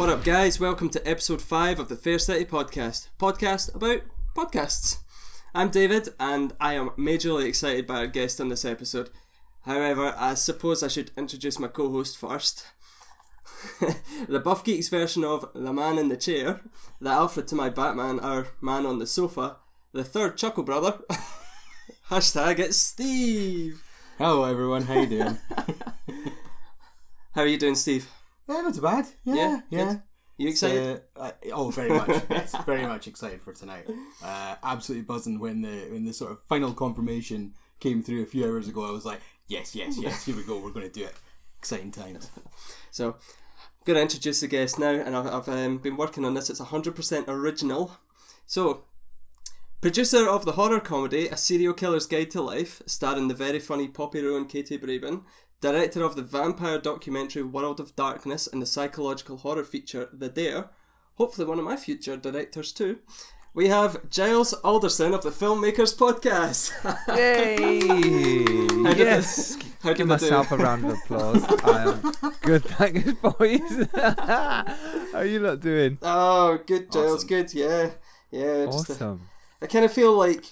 What up, guys? Welcome to episode 5 of the Fair City podcast. Podcast about podcasts. I'm David, and I am majorly excited by our guest on this episode. However, I suppose I should introduce my co host first. the Buff Geeks version of The Man in the Chair, the Alfred to my Batman, our man on the sofa, the third Chuckle Brother. Hashtag it's Steve. Hello everyone, how you doing? How are you doing, Steve? Yeah, not too bad. Yeah, Yeah, yeah. You excited? uh, uh, oh, very much. yes, very much excited for tonight. Uh, absolutely buzzing when the when the sort of final confirmation came through a few hours ago. I was like, yes, yes, yes. Here we go. We're going to do it. Exciting times. So, I'm going to introduce the guest now, and I've, I've um, been working on this. It's 100% original. So, producer of the horror comedy A Serial Killer's Guide to Life, starring the very funny Poppy Roe and Katie Brayben, director of the vampire documentary World of Darkness and the psychological horror feature The Dare, hopefully one of my future directors too. We have Giles Alderson of the Filmmakers Podcast. Yay! How yes. the- how Give myself a round of applause. I am good, thanks, boys. How are you lot doing? oh, good, Giles, Awesome. good, yeah. Yeah, just a- Awesome. I kind of feel like,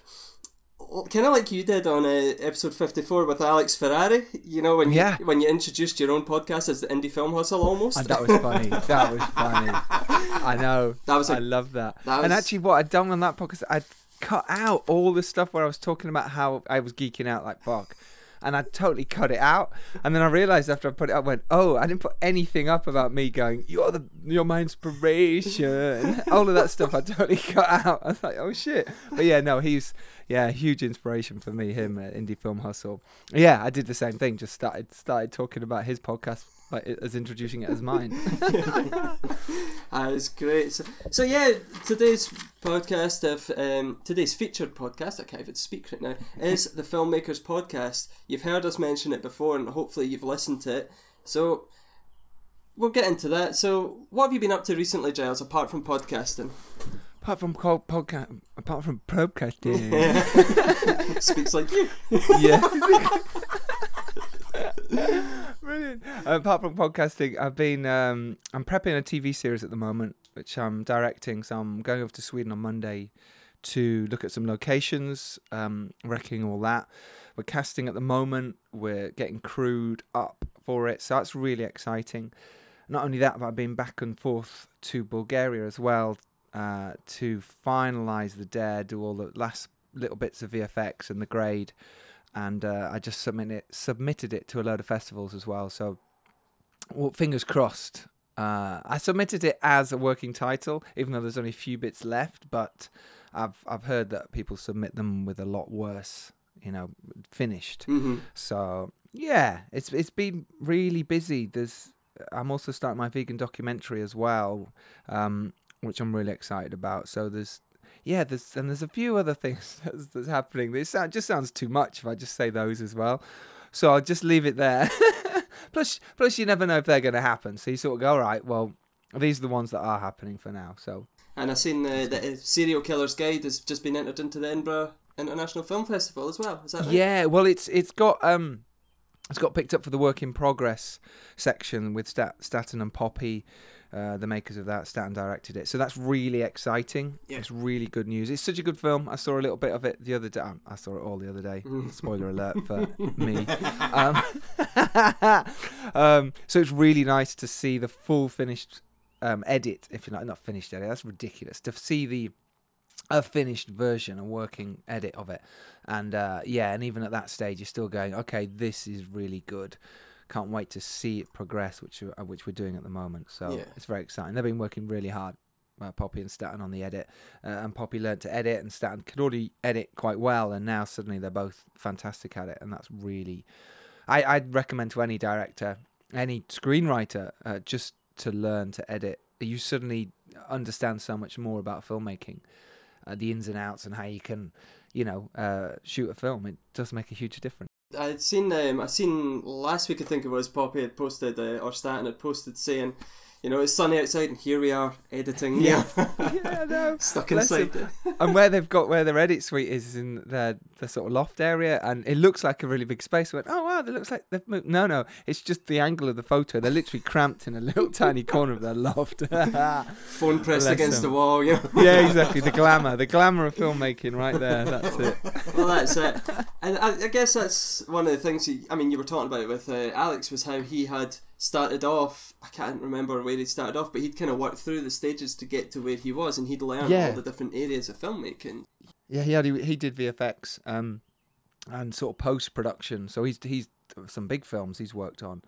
kind of like you did on uh, episode fifty-four with Alex Ferrari. You know when you, Yeah. when you introduced your own podcast as the Indie Film Hustle, almost. And that was funny. That was funny. I know. That was a- I love that. that And actually, what I'd done on that podcast, I'd cut out all the stuff where I was talking about how I was geeking out like Bach. And I totally cut it out, and then I realized after I put it up, I went, "Oh, I didn't put anything up about me going. You're the, you're my inspiration. all of that stuff I totally cut out. I was like, oh shit. But yeah, no, he's yeah, huge inspiration for me. Him at Indie Film Hustle. Yeah, I did the same thing. Just started started talking about his podcast, like as introducing it as mine. Ah, it's great. So, so yeah, today's podcast of um, today's featured podcast. I can't even speak right now. Is the Filmmakers Podcast. You've heard us mention it before, and hopefully you've listened to it. So. We'll get into that. So, what have you been up to recently, Giles, apart from podcasting? apart from co- podcast, apart from podcasting. Speaks like you. yeah. Brilliant. Uh, apart from podcasting, I've been um, I'm prepping a TV series at the moment, which I'm directing. So I'm going over to Sweden on Monday to look at some locations, um, wrecking all that. We're casting at the moment. We're getting crewed up for it, so that's really exciting. Not only that, but I've been back and forth to Bulgaria as well uh, to finalise the dare, do all the last little bits of VFX and the grade and uh, I just submit it, submitted it to a load of festivals as well. So, well, fingers crossed. Uh, I submitted it as a working title, even though there's only a few bits left. But I've I've heard that people submit them with a lot worse, you know, finished. hmm So yeah, it's it's been really busy. There's I'm also starting my vegan documentary as well, um, which I'm really excited about. So there's yeah, there's and there's a few other things that's, that's happening. This sound, just sounds too much if I just say those as well. So I'll just leave it there. plus, plus you never know if they're going to happen. So you sort of go, all right, well, these are the ones that are happening for now. So And I've seen the, the Serial Killer's Guide has just been entered into the Edinburgh International Film Festival as well. Is that right? Yeah, well, it's it's got um, it's got picked up for the work in progress section with Stat, Staten and Poppy, uh, the makers of that. Staten directed it, so that's really exciting. Yeah. It's really good news. It's such a good film. I saw a little bit of it the other day. um, I saw it all the other day. Spoiler alert for me. Um, um, so it's really nice to see the full finished um, edit, if you like, not finished edit. That's ridiculous. To see the a finished version, a working edit of it. And uh, yeah, and even at that stage, you're still going, okay, this is really good. Can't wait to see it progress, which uh, which we're doing at the moment. So Yeah. it's very exciting. They've been working really hard, uh, Poppy and Staten, on the edit. Uh, and Poppy learned to edit, and Staten could already edit quite well. And now suddenly they're both fantastic at it, and that's really. I, I'd recommend to any director, any screenwriter, uh, just to learn to edit. You suddenly understand so much more about filmmaking uh, the ins and outs and how you can, you know, uh, shoot a film. It does make a huge difference. I'd seen um, I seen last week I think it was Poppy had posted uh, or Staten had posted saying you know, it's sunny outside, and here we are editing. Yeah. yeah, no. stuck inside. and where they've got where their edit suite is is in the the sort of loft area, and it looks like a really big space. I went, oh wow, that looks like they've moved. No, no, it's just the angle of the photo. They're literally cramped in a little tiny corner of their loft. Phone pressed Bless against them. the wall. You know. exactly. The glamour, the glamour of filmmaking, right there. That's it. well, that's it. And I, I guess that's one of the things. You, I mean, you were talking about it with uh, Alex was how he had started off. I can't remember where he started off, but he'd kind of worked through the stages to get to where he was, and he'd learned Yeah. all the different areas of filmmaking. Yeah, he had he, he did VFX um, and sort of post production. So he's he's some big films he's worked on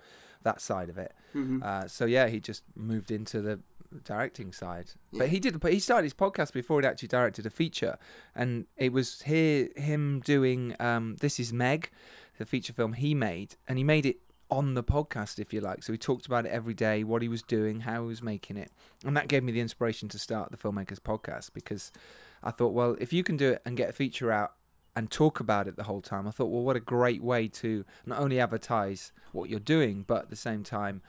that side of it. Mhm. Uh, so yeah, he just moved into the directing side. Yeah. But he did. But he started his podcast before he'd actually directed a feature, and it was here him doing um, "This Is Meg," the feature film he made, and he made it on the podcast, if you like. So he talked about it every day, what he was doing, how he was making it, and that gave me the inspiration to start the filmmakers podcast because I thought, well, if you can do it and get a feature out and talk about it the whole time, I thought, well, what a great way to not only advertise what you're doing, but at the same time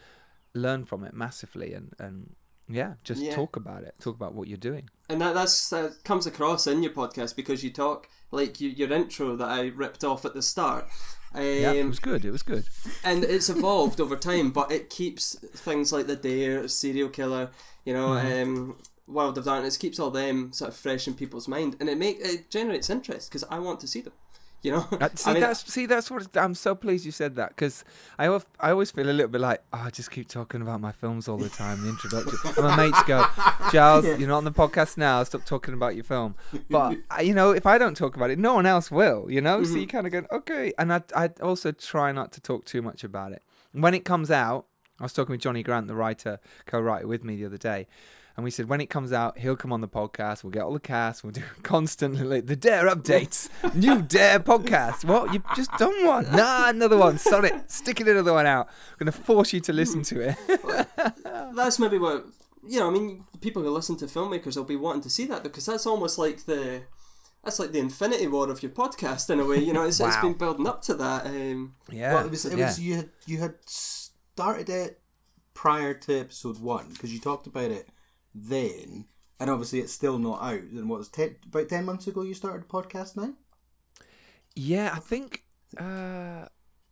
learn from it massively and and yeah, just Yeah. talk about it, talk about what you're doing. And that that's uh, comes across in your podcast because you talk like you, your intro that I ripped off at the start. Um, Yeah, it was good. It was good. and it's evolved over time, but it keeps things like the Dare, serial killer, you know, Mm-hmm. um, World of Darkness keeps all them sort of fresh in people's mind, and it make it generates interest because I want to see them, you know. Uh, see, I mean, that's see, that's what I'm so pleased you said that because I, al- I always feel a little bit like oh, I just keep talking about my films all the time. The introduction, and my mates go, Giles, you're not on the podcast now. Stop talking about your film. But you know, if I don't talk about it, no one else will. You know, so you kind of go okay. And I I also try not to talk too much about it. When it comes out, I was talking with Johnny Grant, the writer, co-writer with me the other day. And we said when it comes out, he'll come on the podcast. We'll get all the cast. We'll do constantly like, the Dare updates, new Dare podcast. What you've just done one? Nah, another one. It. Sticking another one out. I'm gonna force you to listen to it. that's maybe what you know. I mean, people who listen to filmmakers will be wanting to see that because that's almost like the that's like the Infinity War of your podcast in a way. You know, it's, it's Wow. been building up to that. Um, yeah. Well, it was, it yeah. was you had you had started it prior to episode one because you talked about it then, and obviously it's still not out. And what was ten, about ten months ago you started the podcast now? Yeah, I think. Uh,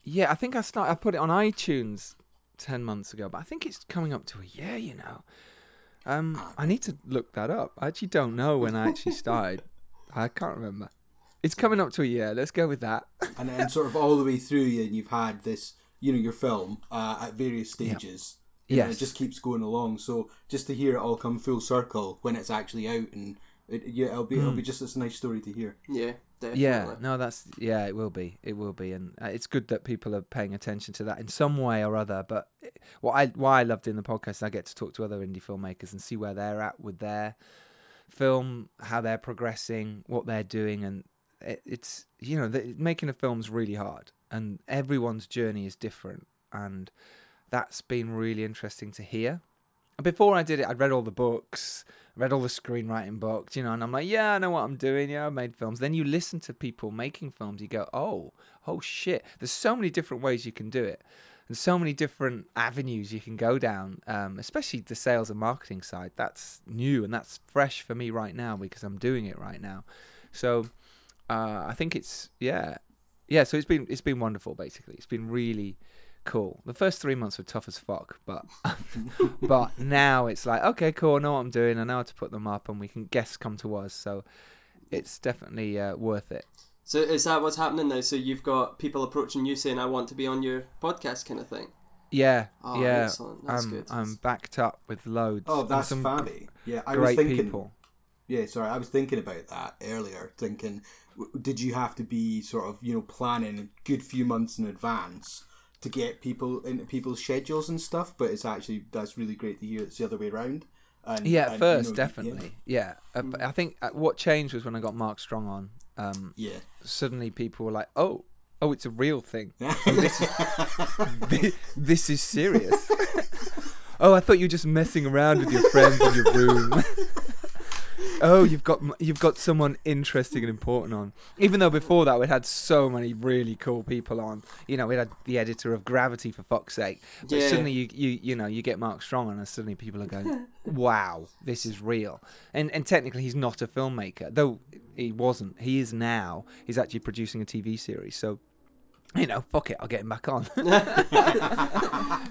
yeah, I think I start. I put it on iTunes ten months ago, but I think it's coming up to a year. You know, um, I need to look that up. I actually don't know when I actually started. I can't remember. It's coming up to a year. Let's go with that. and then sort of all the way through, and you've had this, you know, your film uh, at various stages. You know, Yes. it just keeps going along. So just to hear it all come full circle when it's actually out, and it, yeah, it'll be it'll be just this nice story to hear. yeah, definitely. Yeah, no, that's yeah, it will be, it will be, and uh, it's good that people are paying attention to that in some way or other. But what I why I loved in the podcast, I get to talk to other indie filmmakers and see where they're at with their film, how they're progressing, what they're doing, and it, it's you know the, making a film's really hard, and everyone's journey is different, and that's been really interesting to hear. And Before I did it, I'd read all the books, read all the screenwriting books, you know, and I'm like, yeah, I know what I'm doing. Yeah, I made films. Then you listen to people making films, you go, oh, oh shit. There's so many different ways you can do it, and so many different avenues you can go down. Um, especially the sales and marketing side. That's new and that's fresh for me right now because I'm doing it right now. So uh, I think it's yeah, yeah. So it's been it's been wonderful. Basically, it's been really cool. The first three months were tough as fuck, but but now it's like okay, cool. I know what I'm doing. I know how to put them up, and we can guests come to us. So it's definitely uh, worth it. So is that what's happening now? So you've got people approaching you saying, "I want to be on your podcast," kind of thing. Yeah, Oh, yeah. excellent. That's I'm good. I'm backed up with loads. Oh, that's some fabby. Yeah, I was great thinking. people. Yeah, sorry, I was thinking about that earlier. Thinking, w- did you have to be sort of you know planning a good few months in advance to get people into people's schedules and stuff? But it's actually that's really great to hear. It's the other way around. And, Yeah, at and, first, you know, definitely. Yeah, Uh, but I think uh, what changed was when I got Mark Strong on. Um, Yeah. suddenly people were like, "Oh, oh, it's a real thing. yeah. Thi- this is serious." oh, I thought you were just messing around with your friends in your room. Oh, you've got you've got someone interesting and important on. Even though before that we'd had so many really cool people on. You know, we had the editor of Gravity for fuck's sake. But Yeah. suddenly you, you you know you get Mark Strong on, and suddenly people are going, "Wow, this is real." And and technically he's not a filmmaker, though he wasn't. He is now. He's actually producing a TV series. So. You know, fuck it, I'll get him back on.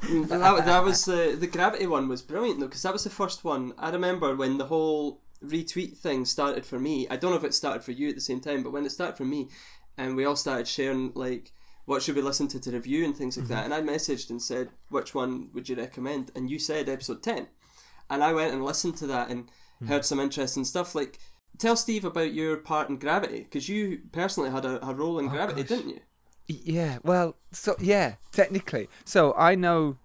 Mm, that, that was the the gravity one was brilliant though because that was the first one I remember when the whole retweet thing started for me. I don't know if it started for you at the same time, but when it started for me, and we all started sharing like what should we listen to to review and things like mm-hmm. that, and I messaged and said which one would you recommend, and you said episode ten, and I went and listened to that and hmm. heard some interesting stuff like. Tell Steve about your part in Gravity because you personally had a, a role in Oh, Gravity, gosh. didn't you? Yeah, well, so yeah, technically. So I know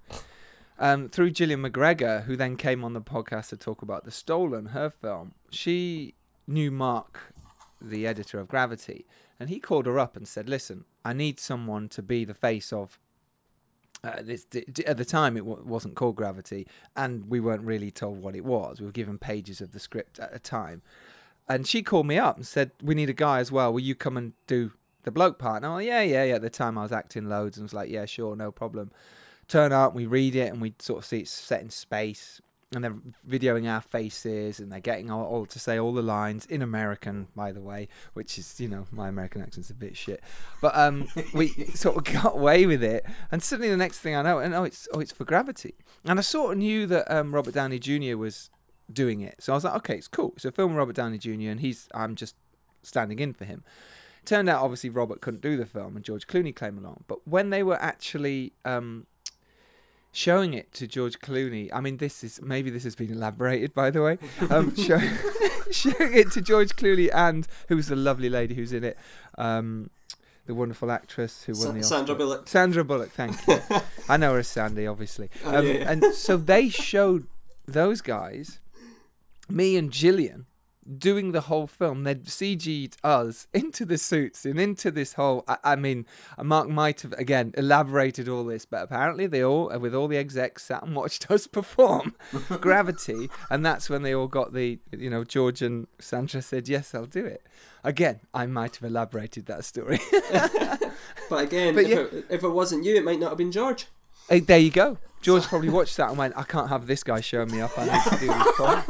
um, through Gillian McGregor, who then came on the podcast to talk about The Stolen, her film. She knew Mark, the editor of Gravity, and he called her up and said, "Listen, I need someone to be the face of." Uh, this, at the time, it w- wasn't called Gravity, and we weren't really told what it was. We were given pages of the script at a time, and she called me up and said, "We need a guy as well. Will you come and do the bloke part?" And I'm like, "Yeah, yeah, yeah." At the time, I was acting loads and was like, "Yeah, sure, no problem." Turn up, we read it, and we sort of see it's set in space, and they're videoing our faces, and they're getting all, all to say all the lines in American, by the way, which is, you know, my American accent's a bit shit, but um, we sort of got away with it, and suddenly the next thing I know, and oh, it's oh, it's for Gravity, and I sort of knew that um, Robert Downey Jr. was doing it. So I was like, okay, it's cool. It's a film with Robert Downey Jr. and he's I'm just standing in for him. Turned out obviously Robert couldn't do the film and George Clooney came along. But when they were actually um, showing it to George Clooney, I mean this is maybe this has been elaborated by the way. Um, show, showing it to George Clooney and who's the lovely lady who's in it, um, the wonderful actress who won Sa- the Sandra Oscar. Bullock. Sandra Bullock, thank you. I know her as Sandy, obviously. Oh, Um, yeah, yeah. And so they showed those guys, me and Gillian, doing the whole film. They'd CG'd us into the suits and into this whole. I, I mean, Mark might have again elaborated all this, but apparently they all, uh, with all the execs, sat and watched us perform Gravity, and that's when they all got the, you know, George and Sandra said, "Yes, I'll do it." Again, I might have elaborated that story. But again, But if, yeah. it, if it wasn't you, it might not have been George. Hey, there you go. George probably watched that and went, I can't have this guy showing me off. I need to do this. film."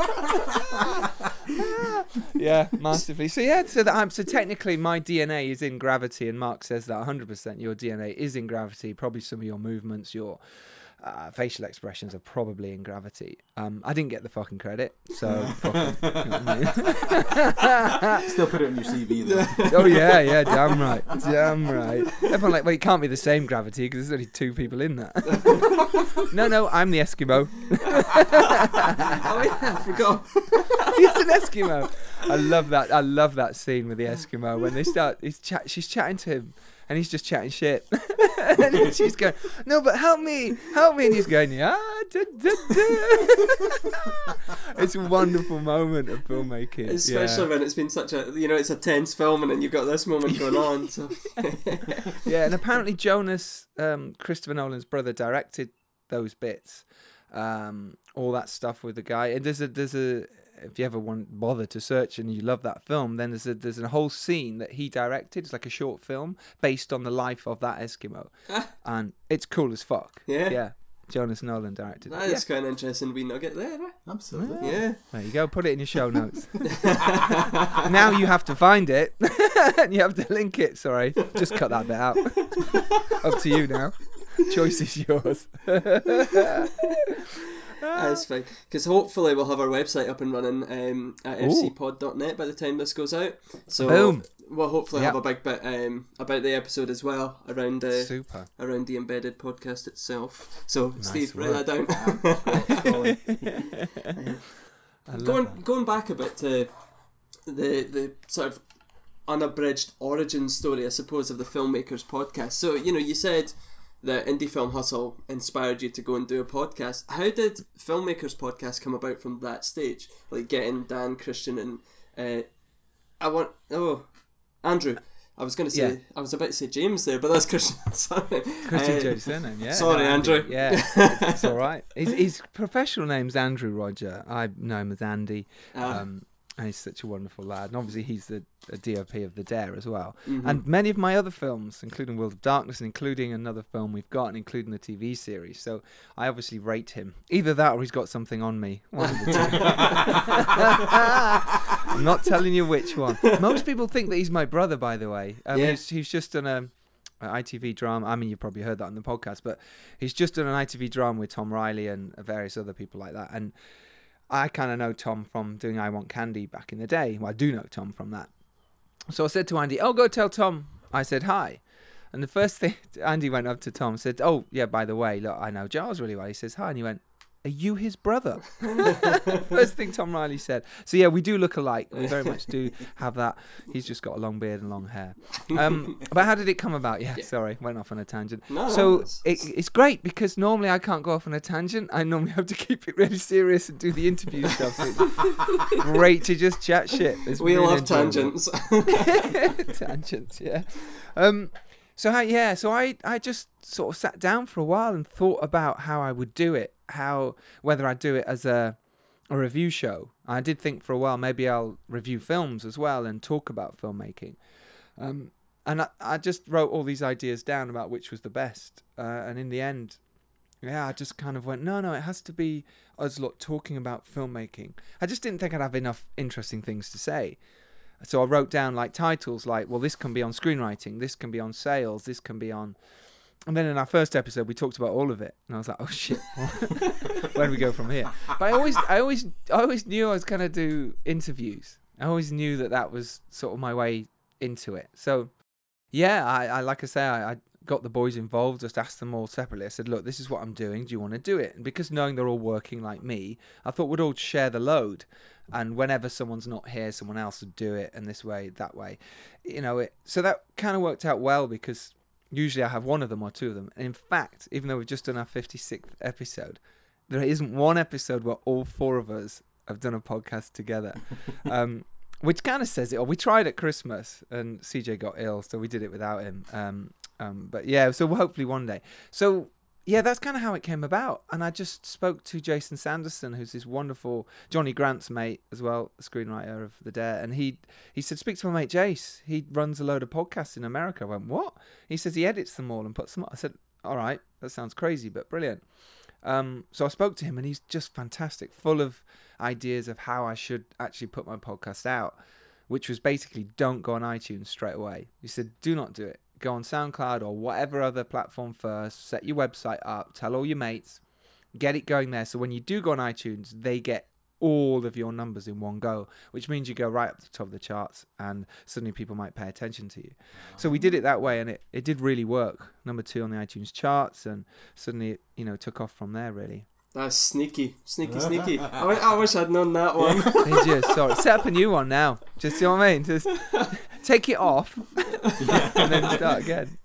yeah, massively. So yeah, so that I'm so technically my DNA is in gravity, and Mark says that 100% your DNA is in gravity. Probably some of your movements, your uh, facial expressions are probably in gravity. Um, I didn't get the fucking credit, so fuck 'em, you know I mean? Still put it on your CV though. oh yeah, yeah, damn right, damn right. Everyone like, well, it can't be the same gravity because there's only two people in that. no, no, I'm the Eskimo. oh yeah, I forgot. He's an Eskimo. I love that. I love that scene with the Eskimo when they start. He's chat. She's chatting to him, and he's just chatting shit. and she's going, "No, but help me, help me," and he's going, "Yeah." Da, da, da." it's a wonderful moment of filmmaking. Especially yeah. when it's been such a you know it's a tense film and then you've got this moment going on. So yeah, and apparently Jonas, um, Christopher Nolan's brother, directed those bits, um, all that stuff with the guy. And there's a there's a if you ever want bother to search and you love that film, then there's a there's a whole scene that he directed. It's like a short film based on the life of that Eskimo, and it's cool as fuck. Yeah. yeah. Jonas Nolan directed. that it. is kind of interesting. We nugget there. eh? Absolutely. Yeah. Yeah. There you go. Put it in your show notes. now you have to find it, and you have to link it. Sorry, just cut that bit out. Up to you now. Choice is yours. That's fine. Because hopefully we'll have our website up and running um, at Ooh. fcpod.net by the time this goes out. So Boom. we'll hopefully Yep. have a big bit um, about the episode as well around uh, Super. around the embedded podcast itself. So Steve, write that down. Going that. going back a bit to the the sort of unabridged origin story, I suppose, of the filmmakers podcast. So you know, you said that indie film hustle inspired you to go and do a podcast. How did filmmakers podcast come about from that stage? Like getting Dan, Christian, and uh, I want oh Andrew. I was going to say Yeah. I was about to say James there, but that's Christian. Sorry, Christian Uh, Jody's surname, yeah. sorry, Andy. Andrew. Yeah, it's, it's all right. His, his professional name's Andrew Rodger. I know him as Andy. uh, Um, and he's such a wonderful lad. And obviously, he's the, DOP of The Dare as well. Mhm. And many of my other films, including World of Darkness, and including another film we've got, and including the TV series. So I obviously rate him. Either that or he's got something on me. One of the two. I'm not telling you which one. Most people think that he's my brother, by the way. Um, Yeah. he's, he's just done a, a ITV drama. I mean, you probably heard that on the podcast, but he's just done an ITV drama with Tom Riley and various other people like that. And I kind of know Tom from doing I Want Candy back in the day. Well, I do know Tom from that. So I said to Andy, "Oh, go tell Tom." I said hi. And the first thing Andy went up to Tom said, "Oh, yeah, by the way, look, I know Giles really well." He says hi, and he went, "Are you his brother?" first thing Tom Riley said. So yeah, we do look alike. We very much do have that. He's just got a long beard and long hair. Um, but how did it come about? Yeah, sorry, went off on a tangent. No, so it's- it, it's great because normally I can't go off on a tangent. I normally have to keep it really serious and do the interview stuff. So great to just chat shit. It's we love tangents. tangents, yeah. Um, so I, yeah, so I, I just sort of sat down for a while and thought about how I would do it, how whether I'd do it as a a review show. I did think for a while maybe I'll review films as well and talk about filmmaking. Um, and I, I just wrote all these ideas down about which was the best. Uh, and in the end, yeah, I just kind of went, no, no, it has to be us lot talking about filmmaking. I just didn't think I'd have enough interesting things to say. So I wrote down like titles like, well, this can be on screenwriting, this can be on sales, this can be on. And then in our first episode, we talked about all of it, and I was like, oh shit, where do we go from here? But I always, I always, I always knew I was gonna do interviews. I always knew that that was sort of my way into it. So, yeah, I, I like I say, I, I got the boys involved, just asked them all separately. I said, look, this is what I'm doing. Do you want to do it? And because knowing they're all working like me, I thought we'd all share the load. And whenever someone's not here, someone else would do it, and this way, that way, you know. It so that kind of worked out well because usually I have one of them or two of them. And in fact, even though we've just done our 56th episode, there isn't one episode where all four of us have done a podcast together. um, which kind of says it all. We tried at Christmas and CJ got ill, so we did it without him. Um, um, but yeah, so hopefully one day. So yeah, that's kind of how it came about. And I just spoke to Jason Sanderson, who's this wonderful Johnny Grant's mate as well, screenwriter of The Dare, and he he said, "Speak to my mate Jace. He runs a load of podcasts in America." I went, "What?" He says he edits them all and puts them. up. I said, "All right, that sounds crazy, but brilliant." Um, so I spoke to him, and he's just fantastic, full of ideas of how I should actually put my podcast out, which was basically don't go on iTunes straight away. He said, do not do it. Go on SoundCloud or whatever other platform first, set your website up, tell all your mates, get it going there. So when you do go on iTunes, they get all of your numbers in one go, which means you go right up to the top of the charts and suddenly people might pay attention to you. So we did it that way and it, it did really work. Number two on the iTunes charts and suddenly it, you know, took off from there really. That's sneaky, sneaky, sneaky. I, wi- I wish I'd known that one. They just sorry, set up a new one now. Just you know what I mean? Just take it off and then start again.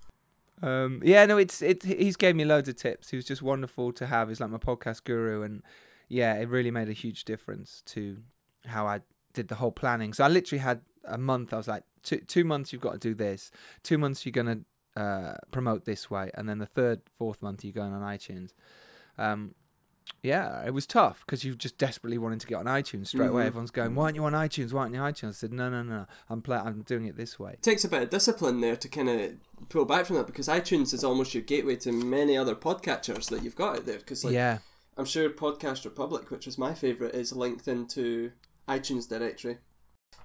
Um, yeah, no, it's it. He's gave me loads of tips. He was just wonderful to have. He's like my podcast guru, and yeah, it really made a huge difference to how I did the whole planning. So I literally had a month. I was like, two two months you've got to do this. Two months you're gonna uh, promote this way, and then the third, fourth month you're going on iTunes. Um, yeah, it was tough because you just desperately wanted to get on iTunes straight away. Mhm. Everyone's going, "Why aren't you on iTunes? Why aren't you on iTunes?" I said, "No, no, no. I'm pla- I'm doing it this way." It takes a bit of discipline there to kind of pull back from that because iTunes is almost your gateway to many other podcatchers that you've got out there. Because like, yeah, I'm sure Podcast Republic, which was my favourite, is linked into iTunes directory.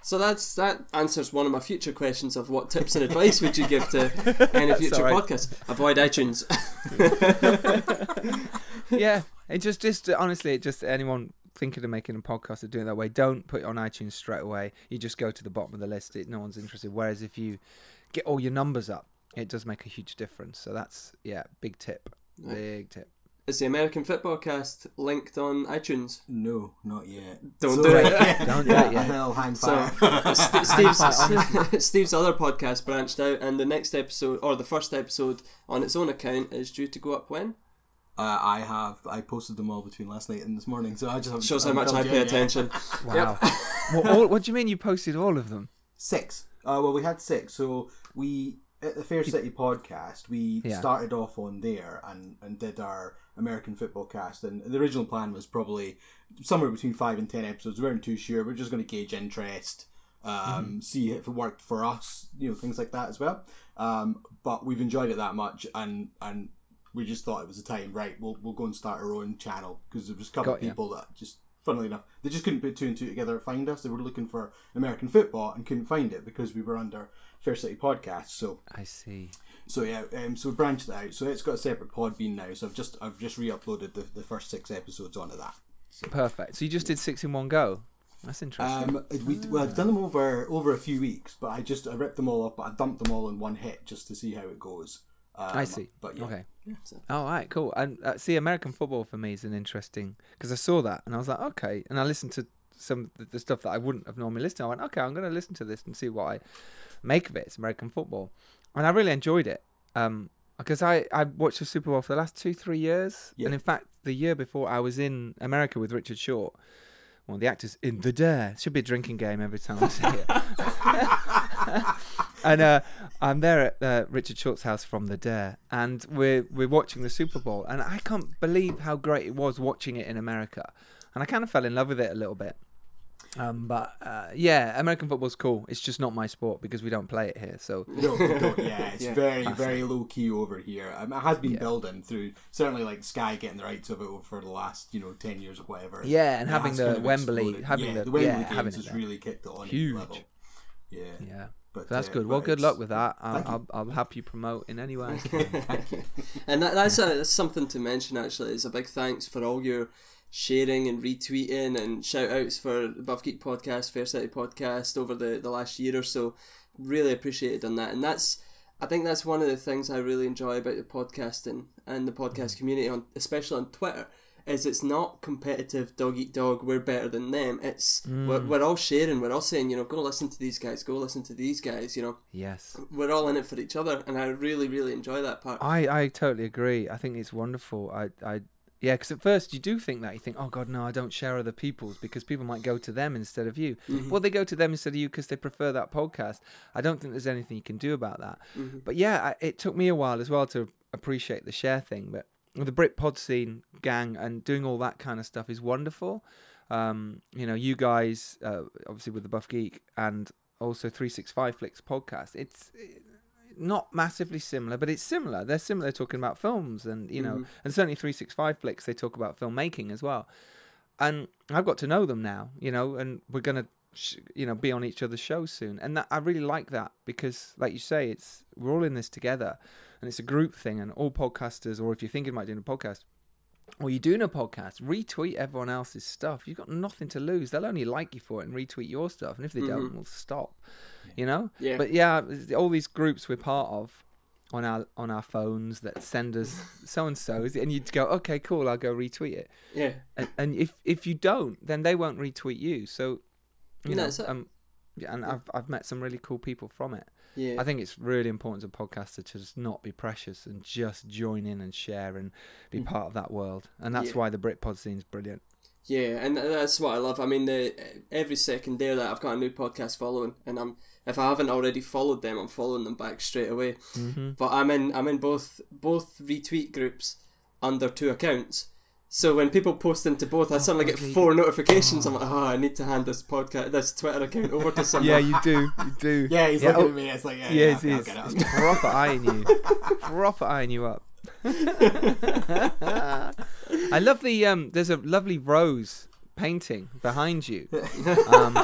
So that's that answers one of my future questions of what tips and advice would you give to any future Sorry. podcast? Avoid iTunes. yeah. It just, just honestly, it just anyone thinking of making a podcast or doing it that way, don't put it on iTunes straight away. You just go to the bottom of the list. It, no one's interested. Whereas if you get all your numbers up, it does make a huge difference. So that's yeah, big tip, Right. big tip. Is the American Football Cast linked on iTunes? No, not yet. Don't do it. Don't do it yet. I'll hang So fire. St- Steve's, Steve's other podcast branched out, and the next episode or the first episode on its own account is due to go up when? Uh, I have. I posted them all between last night and this morning, so I just have Shows how I've much I pay yeah. attention. Wow. what, all, what do you mean you posted all of them? Six. Uh, well, we had six. So we at the Fair City podcast, we Yeah. started off on there and, and did our American football cast. And the original plan was probably somewhere between five and ten episodes. We weren't too sure. We're just going to gauge interest, um, Mm-hmm. see if it worked for us, you know, things like that as well. Um, but we've enjoyed it that much, and and we just thought it was a time. Right, we'll we'll go and start our own channel because there was a couple Got of people that just. Funnily enough, they just couldn't put two and two together to find us. They were looking for American football and couldn't find it because we were under Fair City Podcast. So I see. so yeah, um, so we branched it out. So it's got a separate Podbean now. So I've just I've just re-uploaded the, the first six episodes onto that. Perfect. So you just did six in one go. That's interesting. Um, we well, I've done them over over a few weeks, but I just I ripped them all up. But I dumped them all in one hit just to see how it goes. Um, I see. But yeah, Okay. So- All right, cool. And uh, see, American football for me is an interesting because I saw that and I was like, okay. And I listened to some of the stuff that I wouldn't have normally listened. to. I went, okay, I'm going to listen to this and see what I make of it. It's American football, and I really enjoyed it. Um, because I I watched the Super Bowl for the last two three years, Yeah. and in fact, the year before I was in America with Richard Short. One of the actors in The Dare. Should be a drinking game every time I say it. and uh, I'm there at uh, Richard Short's house from The Dare, and we're we're watching the Super Bowl, and I can't believe how great it was watching it in America, and I kind of fell in love with it a little bit. Um, but uh, yeah, American football's cool. It's just not my sport because we don't play it here. So No, we don't, yeah, it's Yeah. very, very low key over here. Um, it has been Yeah. building through certainly like Sky getting the rights of it for the last you know ten years or whatever. Yeah, and It having the kind of Wembley- exploded. having yeah, the- the Wembley yeah, games having it has really kicked it on Huge. level. Yeah, yeah, but so that's uh, good. Well, good luck with that. I'll, I'll, I'll help you promote in any way. Thank you. And that, that's, a, that's something to mention actually. Is a big thanks for all your sharing and retweeting and shout outs for the Buff Geek podcast, Fair City podcast over the, the last year or so. Really appreciated on that. And that's I think that's one of the things I really enjoy about the podcasting and the podcast community on especially on Twitter. Is it's not competitive dog eat dog, we're better than them. It's hmm. we're, we're all sharing, we're all saying, you know, go listen to these guys, go listen to these guys, you know. yes. We're all in it for each other and I really, really enjoy that part. I, I totally agree. I think it's wonderful. I, I yeah, because at first you do think that you think, oh God, no, I don't share other people's because people might go to them instead of you. Mm-hmm. Well, they go to them instead of you because they prefer that podcast. I don't think there's anything you can do about that. Mm-hmm. But yeah, I, it took me a while as well to appreciate the share thing. But the Brit Pod scene gang and doing all that kind of stuff is wonderful. Um, you know, you guys, uh, obviously with the Buff Geek and also 365 Flicks podcast. It's not massively similar, but it's similar. They're similar talking about films and you know, Mhm. and certainly 365 Flicks they talk about filmmaking as well. And I've got to know them now, you know, and we're gonna, sh- you know, be on each other's shows soon. And that, I really like that because, like you say, it's we're all in this together, and it's a group thing. And all podcasters, or if you're thinking about doing a podcast, or you're doing a podcast, retweet everyone else's stuff. You've got nothing to lose. They'll only like you for it and retweet your stuff. And if they don't, Mhm. we'll stop. You know. Yeah. But yeah, all these groups we're part of on our on our phones that send us so and so's, and you'd go, okay, cool, I'll go retweet it. yeah. And, and if if you don't, then they won't retweet you. So, you Yeah, know, it. um, yeah, and I've I've met some really cool people from it. Yeah. I think it's really important as a podcaster to just not be precious and just join in and share and be part of that world. And that's Mm. Yeah. why the Britpod scene is brilliant. Yeah, and that's what I love. I mean, the every second there that I've got a new podcast following, and I'm if I haven't already followed them, I'm following them back straight away. Mm-hmm. But I'm in I'm in both both retweet groups under two accounts. So when people post into both, I suddenly get okay. four notifications. I'm like, oh, I need to hand this podcast, this Twitter account over to someone. Yeah, you do. You do. Yeah, he's Yeah, looking oh, at me. It's like, yeah, Yes, yeah, I'll yes. it, I'll He's get it. proper eyeing you. proper eyeing you up. I love the um. There's a lovely rose painting behind you. Um,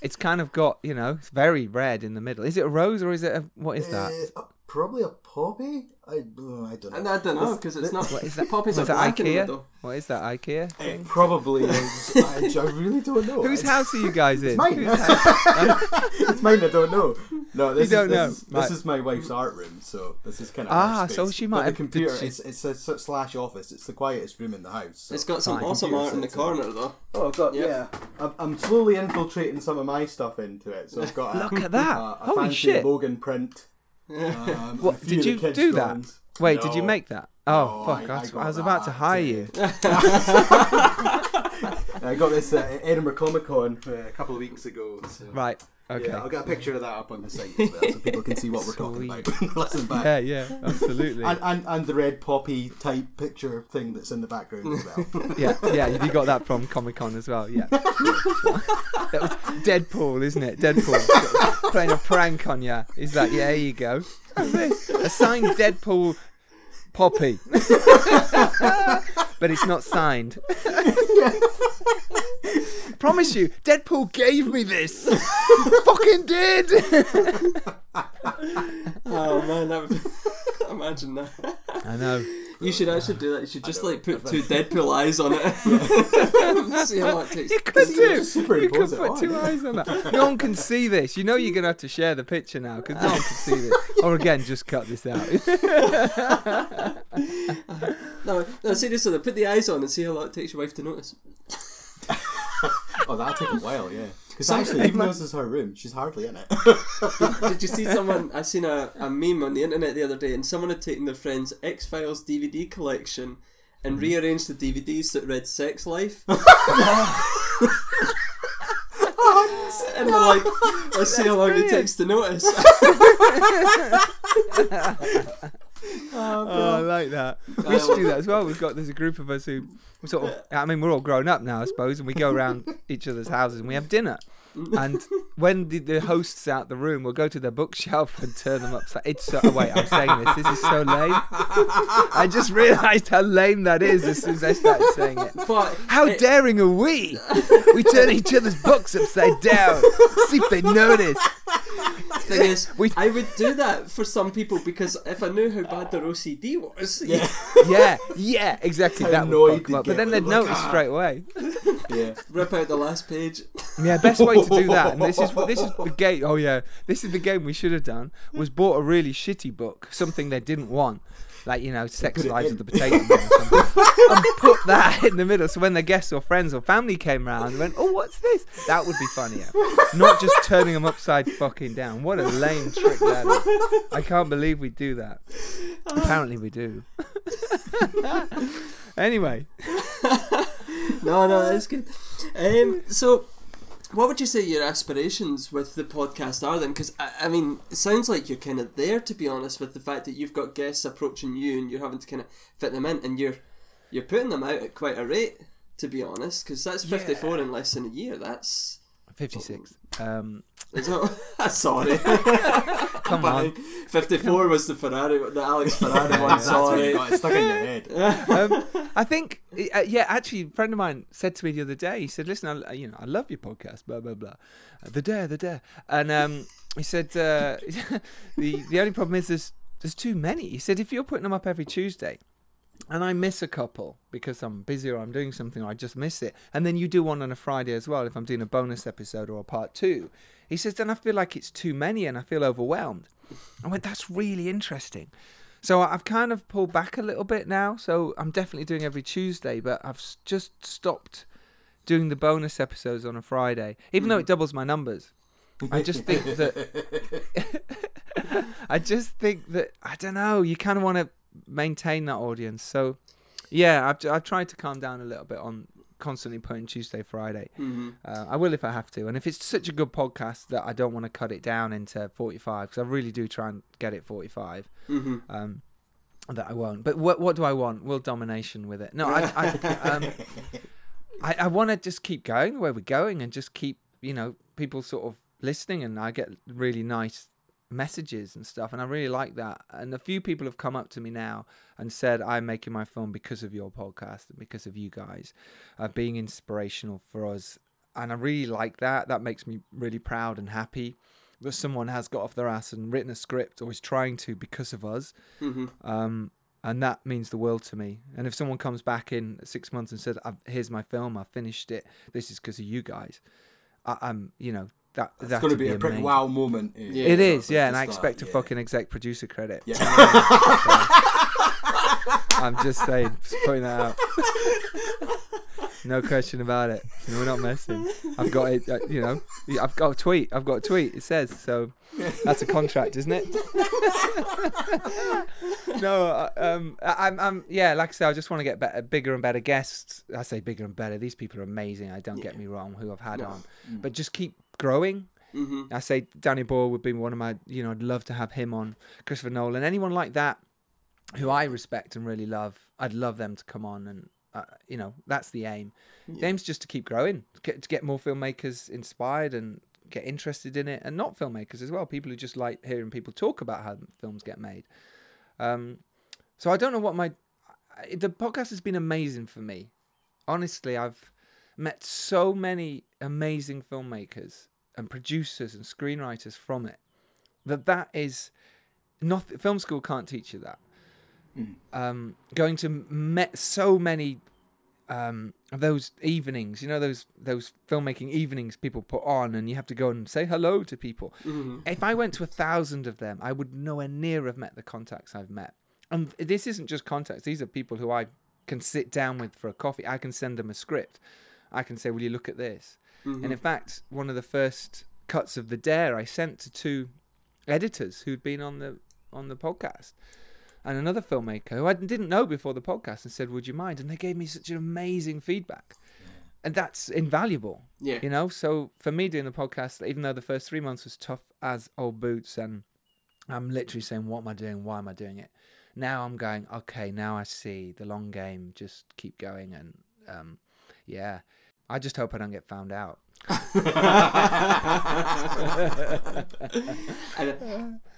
it's kind of got you know, it's very red in the middle. Is it a rose or is it a what is that? Uh, probably a poppy. I, oh, I don't know. And I don't know because it's not. What is that? Poppies are Was that in the IKEA? middle. What is that IKEA? It probably is. I, I really don't know. Whose house are you guys in? It's Mine. Whose house? it's mine. I don't know. No, this don't is, know. This, is, Right. this is my wife's art room, so this is kind of Ah, her so she might the have- did computer. she- It's it's a s- slash office. It's the quietest room in the house. So. It's got some Fine. awesome art in the sits in it. corner though. Oh, I've got Yep. yeah. I'm, I'm slowly infiltrating some of my stuff into it. So I've got a, Look at that! a, a Holy fancy shit! Logan print. Um, What, did you do that? Wait, did you make that? Oh No, fuck! I- I, I was, about to hire you. I got this at Edinburgh Comic Con uh, a couple of weeks ago. So. Right. Okay. Yeah, I'll get a picture of that up on the site as well, so people can see what we're talking about. Listen back. Yeah, yeah, absolutely. And, and and the red poppy type picture thing that's in the background as well. yeah, yeah. You got that from Comic Con as well. Yeah. that was Deadpool, isn't it? Deadpool playing a prank on you. He's like, yeah, here you go. A signed Deadpool Poppy, but it's not signed. Promise you, Deadpool gave me this. Fucking did. Oh man, that would imagine that. I know. You should actually do that. You should just like put two Deadpool eyes on it. See how long it takes. You could do. just You could put on. two eyes on that. No one can see this. You know you're gonna have to share the picture now because no one can see this. Or again, just cut this out. No, no, See seriously, put the eyes on and see how long it takes your wife to notice. Oh, that'll take a while, yeah. Because actually, even though this is her room, she's hardly in it. Did you see someone? I seen a, a meme on the internet the other day, and someone had taken their friend's X Files DVD collection and Mm-hmm. rearranged the DVDs that read Sex Life. and they're like, let's see how long it takes to notice. oh, oh I like that. We should do that as well. We've got there's a group of us who we sort of. I mean, we're all grown up now, I suppose, and we go around each other's houses and we have dinner. Mm. And when the, the host's out the room, we'll go to their bookshelf and turn them upside. It's so. Oh, wait, I'm saying this. This is so lame. I just realised how lame that is as soon as I started saying it. But How it- daring are we? We turn each other's books upside down. See if they notice. thing is, We- I would do that for some people because if I knew how bad their OCD was, yeah. Yeah, yeah, exactly. How that would annoyed fuck them up. But then they'd notice "Ah." straight away. yeah. rip out the last page. Yeah, best way to do that, and this is this is the game. Oh yeah, this is the game we should have done. Was bought a really shitty book, something they didn't want, like you know, Sex Lives of the Potato Man or something, and put that in the middle. So when their guests or friends or family came round, went, "Oh, what's this?" That would be funnier. Not just turning them upside fucking down. What a lame trick that is. I can't believe we do that. Apparently we do. anyway, No, no, that's good. Um, so, what would you say your aspirations with the podcast are then? Because I, I mean, it sounds like you're kind of there, to be honest, with the fact that you've got guests approaching you and you're having to kind of fit them in, and you're you're putting them out at quite a rate, to be honest. Because that's fifty four in less than a year. That's fifty-six. Um, sorry. come on. Fifty four was the Ferrari, the Alex Ferrari one. That's what Sorry. got. It's stuck in your head. um, I think, uh, yeah, actually, a friend of mine said to me the other day. He said, "Listen, I, you know, I love your podcast, blah blah blah, uh, the dare, the dare," and um, he said, uh, "the the only problem is there's there's too many." He said, "If you're putting them up every Tuesday." And I miss a couple because I'm busy or I'm doing something or I just miss it. And then you do one on a Friday as well if I'm doing a bonus episode or a part two. He says, then I feel like it's too many and I feel overwhelmed. I went, that's really interesting. So I've kind of pulled back a little bit now. So I'm definitely doing every Tuesday, but I've just stopped doing the bonus episodes on a Friday, even though it mm-hmm. doubles my numbers. I just think that I just think that I don't know. You kind of want to maintain that audience. So yeah, I've I've tried to calm down a little bit on constantly putting Tuesday, Friday. Mhm. Uh, I will if I have to, and if it's such a good podcast that I don't want to cut it down into forty-five, because I really do try and get it forty-five. Mhm. Um, that I won't. But what what do I want? World domination with it. No, I I, um, I, I want to just keep going the way we're going, and just keep you know people sort of listening, and I get really nice messages and stuff, and I really like that. And a few people have come up to me now and said, "I'm making my film because of your podcast and because of you guys, uh, being inspirational for us." And I really like that. That makes me really proud and happy that someone has got off their ass and written a script or is trying to because of us. Mhm. Um, and that means the world to me. And if someone comes back in six months and says I've, "Here's my film. I finished it. This is because of you guys," I, I'm, you know, that that's going to be a pretty amazing. wow moment. Yeah, It sort is, of yeah, and the I start, expect a fucking exec producer credit. Yeah. I'm just saying, just pointing that out. No question about it. We're not messing. I've got it. Uh, you know, I've got a tweet. I've got a tweet. It says so. That's a contract, isn't it? no, uh, um, I- I'm, I'm, yeah. Like I say, I just want to get better, bigger and better guests. I say bigger and better. These people are amazing. I don't get me wrong. Who I've had No. on, but just keep growing. hmm I say Danny Boyle would be one of my, you know, I'd love to have him on. Christopher Nolan, anyone like that, who I respect and really love, I'd love them to come on, and uh, you know, that's the aim. The aim's just to keep growing, to get, to get more filmmakers inspired and get interested in it, and not filmmakers as well. People who just like hearing people talk about how films get made. Um, so I don't know what my the podcast has been amazing for me. Honestly, I've met so many amazing filmmakers and producers and screenwriters from it that that is not film school can't teach you that. Um, going to met so many um, of those evenings, you know those those filmmaking evenings people put on, and you have to go and say hello to people. If I went to a thousand of them, I would nowhere near have met the contacts I've met. And this isn't just contacts; these are people who I can sit down with for a coffee. I can send them a script. I can say, "Will you look at this?" And in fact, one of the first cuts of the Dare I sent to two editors who'd been on the on the podcast, and another filmmaker who I didn't know before the podcast, and said, "Would you mind?" And they gave me such an amazing feedback, and that's invaluable. Yeah. You know, so for me doing the podcast, even though the first three months was tough as old boots, and I'm literally saying, "What am I doing? Why am I doing it?" Now I'm going, okay. Now I see the long game. Just keep going, and um, yeah, I just hope I don't get found out.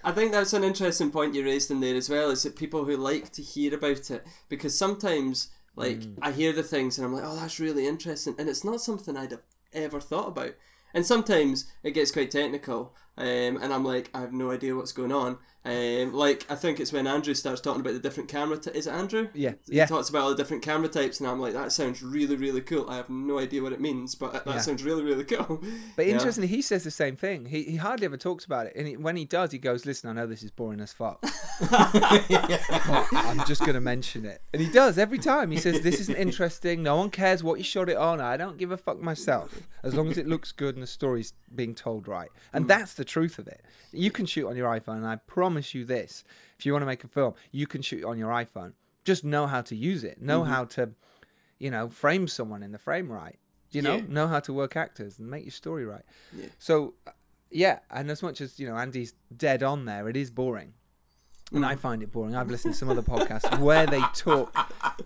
I think that's an interesting point you raised in there as well. Is that people who like to hear about it because sometimes, like, Mm. I hear the things and I'm like, oh, that's really interesting, and it's not something I'd have ever thought about. And sometimes it gets quite technical, um, and I'm like, I have no idea what's going on. Um, like, I think it's when Andrew starts talking about the different camera. T- is it Andrew? Yeah, He yeah. talks about all the different camera types, and I'm like, that sounds really, really cool. I have no idea what it means, but that Yeah. sounds really, really cool. But Yeah. interestingly, he says the same thing. He he hardly ever talks about it, and he, when he does, he goes, "Listen, I know this is boring as fuck, I'm just going to mention it." And he does every time. He says, "This isn't interesting. No one cares what you shot it on. I don't give a fuck myself, as long as it looks good and the story's being told right." And that's the truth of it. You can shoot on your iPhone, and I promise you this: if you want to make a film, you can shoot on your iPhone. Just know how to use it. Know how to, you know, frame someone in the frame right. You know, Yeah. know how to work actors and make your story right. Yeah. So, uh, yeah, and as much as you know, Andy's dead on there, it is boring, and Mm. I find it boring. I've listened to some other podcasts where they talk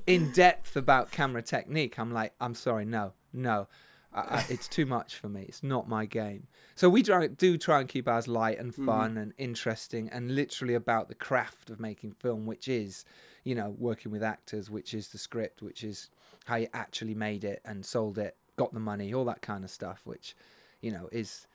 in depth about camera technique. I'm like, I'm sorry, no, no, I, I, it's too much for me. It's not my game. So we try, do try and keep ours light and fun and interesting, and literally about the craft of making film, which is, you know, working with actors, which is the script, which is how you actually made it and sold it, got the money, all that kind of stuff, which, you know, is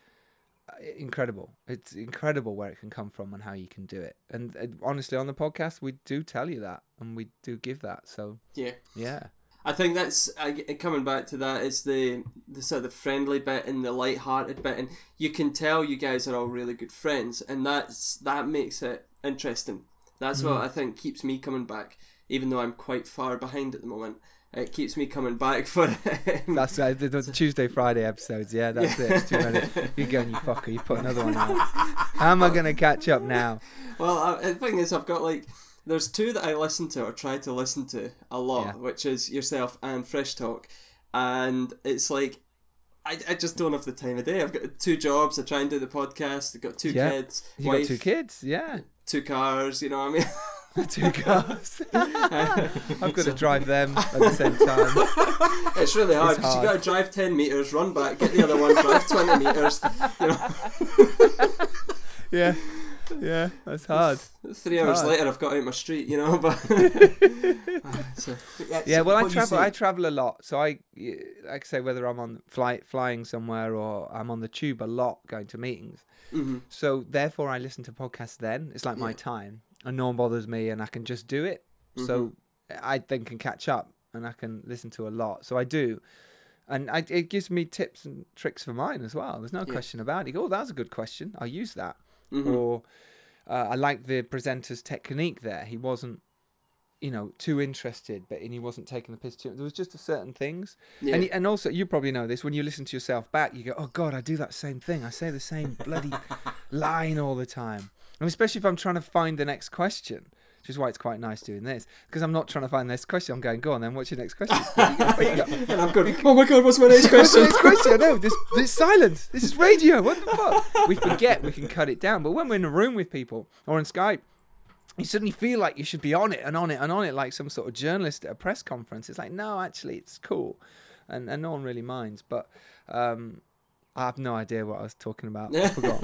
uh, incredible. It's incredible where it can come from and how you can do it. And uh, honestly, on the podcast, we do tell you that and we do give that. So Yeah. yeah, I think that's I, coming back to that is the the sort of friendly bit and the light-hearted bit, and you can tell you guys are all really good friends, and that's that makes it interesting. That's what I think keeps me coming back, even though I'm quite far behind at the moment. It keeps me coming back for it. that's uh, the, the Tuesday, Friday episodes. Yeah, that's it. It's two minutes. You go and you fucker. You put another one out. How am I going to catch up now? Well, I, the thing is, I've got like there's two that I listen to or try to listen to a lot, Yeah. which is yourself and Fresh Talk, and it's like I, I just don't have the time of day. I've got two jobs. I try and do the podcast. I've got two Yeah. kids, You wife, got two kids. Yeah, two cars. You know what I mean? two cars. I've got to drive them at the same time. it's really hard because you got to drive ten meters, run back, get the other one, drive twenty meters. You know, Yeah, yeah, that's hard. three hours hard. later, I've got out my street. You know, but so, Yeah, well, I travel. I travel a lot, so I, like I say, whether I'm on flight, flying somewhere, or I'm on the tube a lot, going to meetings. mhm. So therefore, I listen to podcasts. Then it's like my time, and no one bothers me, and I can just do it. So I then can catch up, and I can listen to a lot. So I do, and I, it gives me tips and tricks for mine as well. There's no Yeah. question about it. You go, oh, that's a good question. I'll use that. Mhm. Or uh, I like the presenter's technique there. He wasn't. You know, too interested, but and he wasn't taking the piss too. There was just a certain things, yeah. and, and also, you probably know this when you listen to yourself back, you go, "Oh God, I do that same thing. I say the same bloody line all the time." And especially if I'm trying to find the next question, which is why it's quite nice doing this because I'm not trying to find this question. I'm going, go on then. What's your next question? You and I'm going, oh my god, what's my next question? next question? No, this this silence. This is radio. What the fuck? We forget we can cut it down, but when we're in a room with people or on Skype, you suddenly feel like you should be on it and on it and on it, like some sort of journalist at a press conference. It's like, no, actually, it's cool, and and no one really minds. But um, I have no idea what I was talking about. I forgot.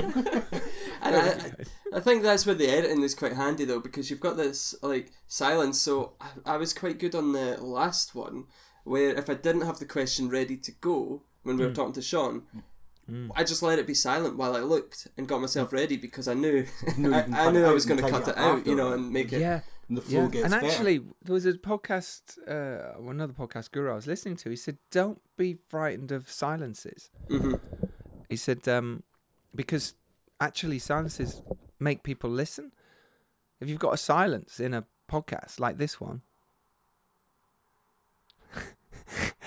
And I, I think that's where the editing is quite handy though, because you've got this like silence. So I, I was quite good on the last one, where if I didn't have the question ready to go when we were talking to Sean, I just let it be silent while I looked and got myself ready because I knew knew you I, I knew I was going to cut it it out, after, you know, and make it. yeah. And the flow Yeah. gets And better. actually, there was a podcast, uh, another podcast guru I was listening to. He said, "Don't be frightened of silences." Mhm. He said, um, because actually silences make people listen. If you've got a silence in a podcast like this one,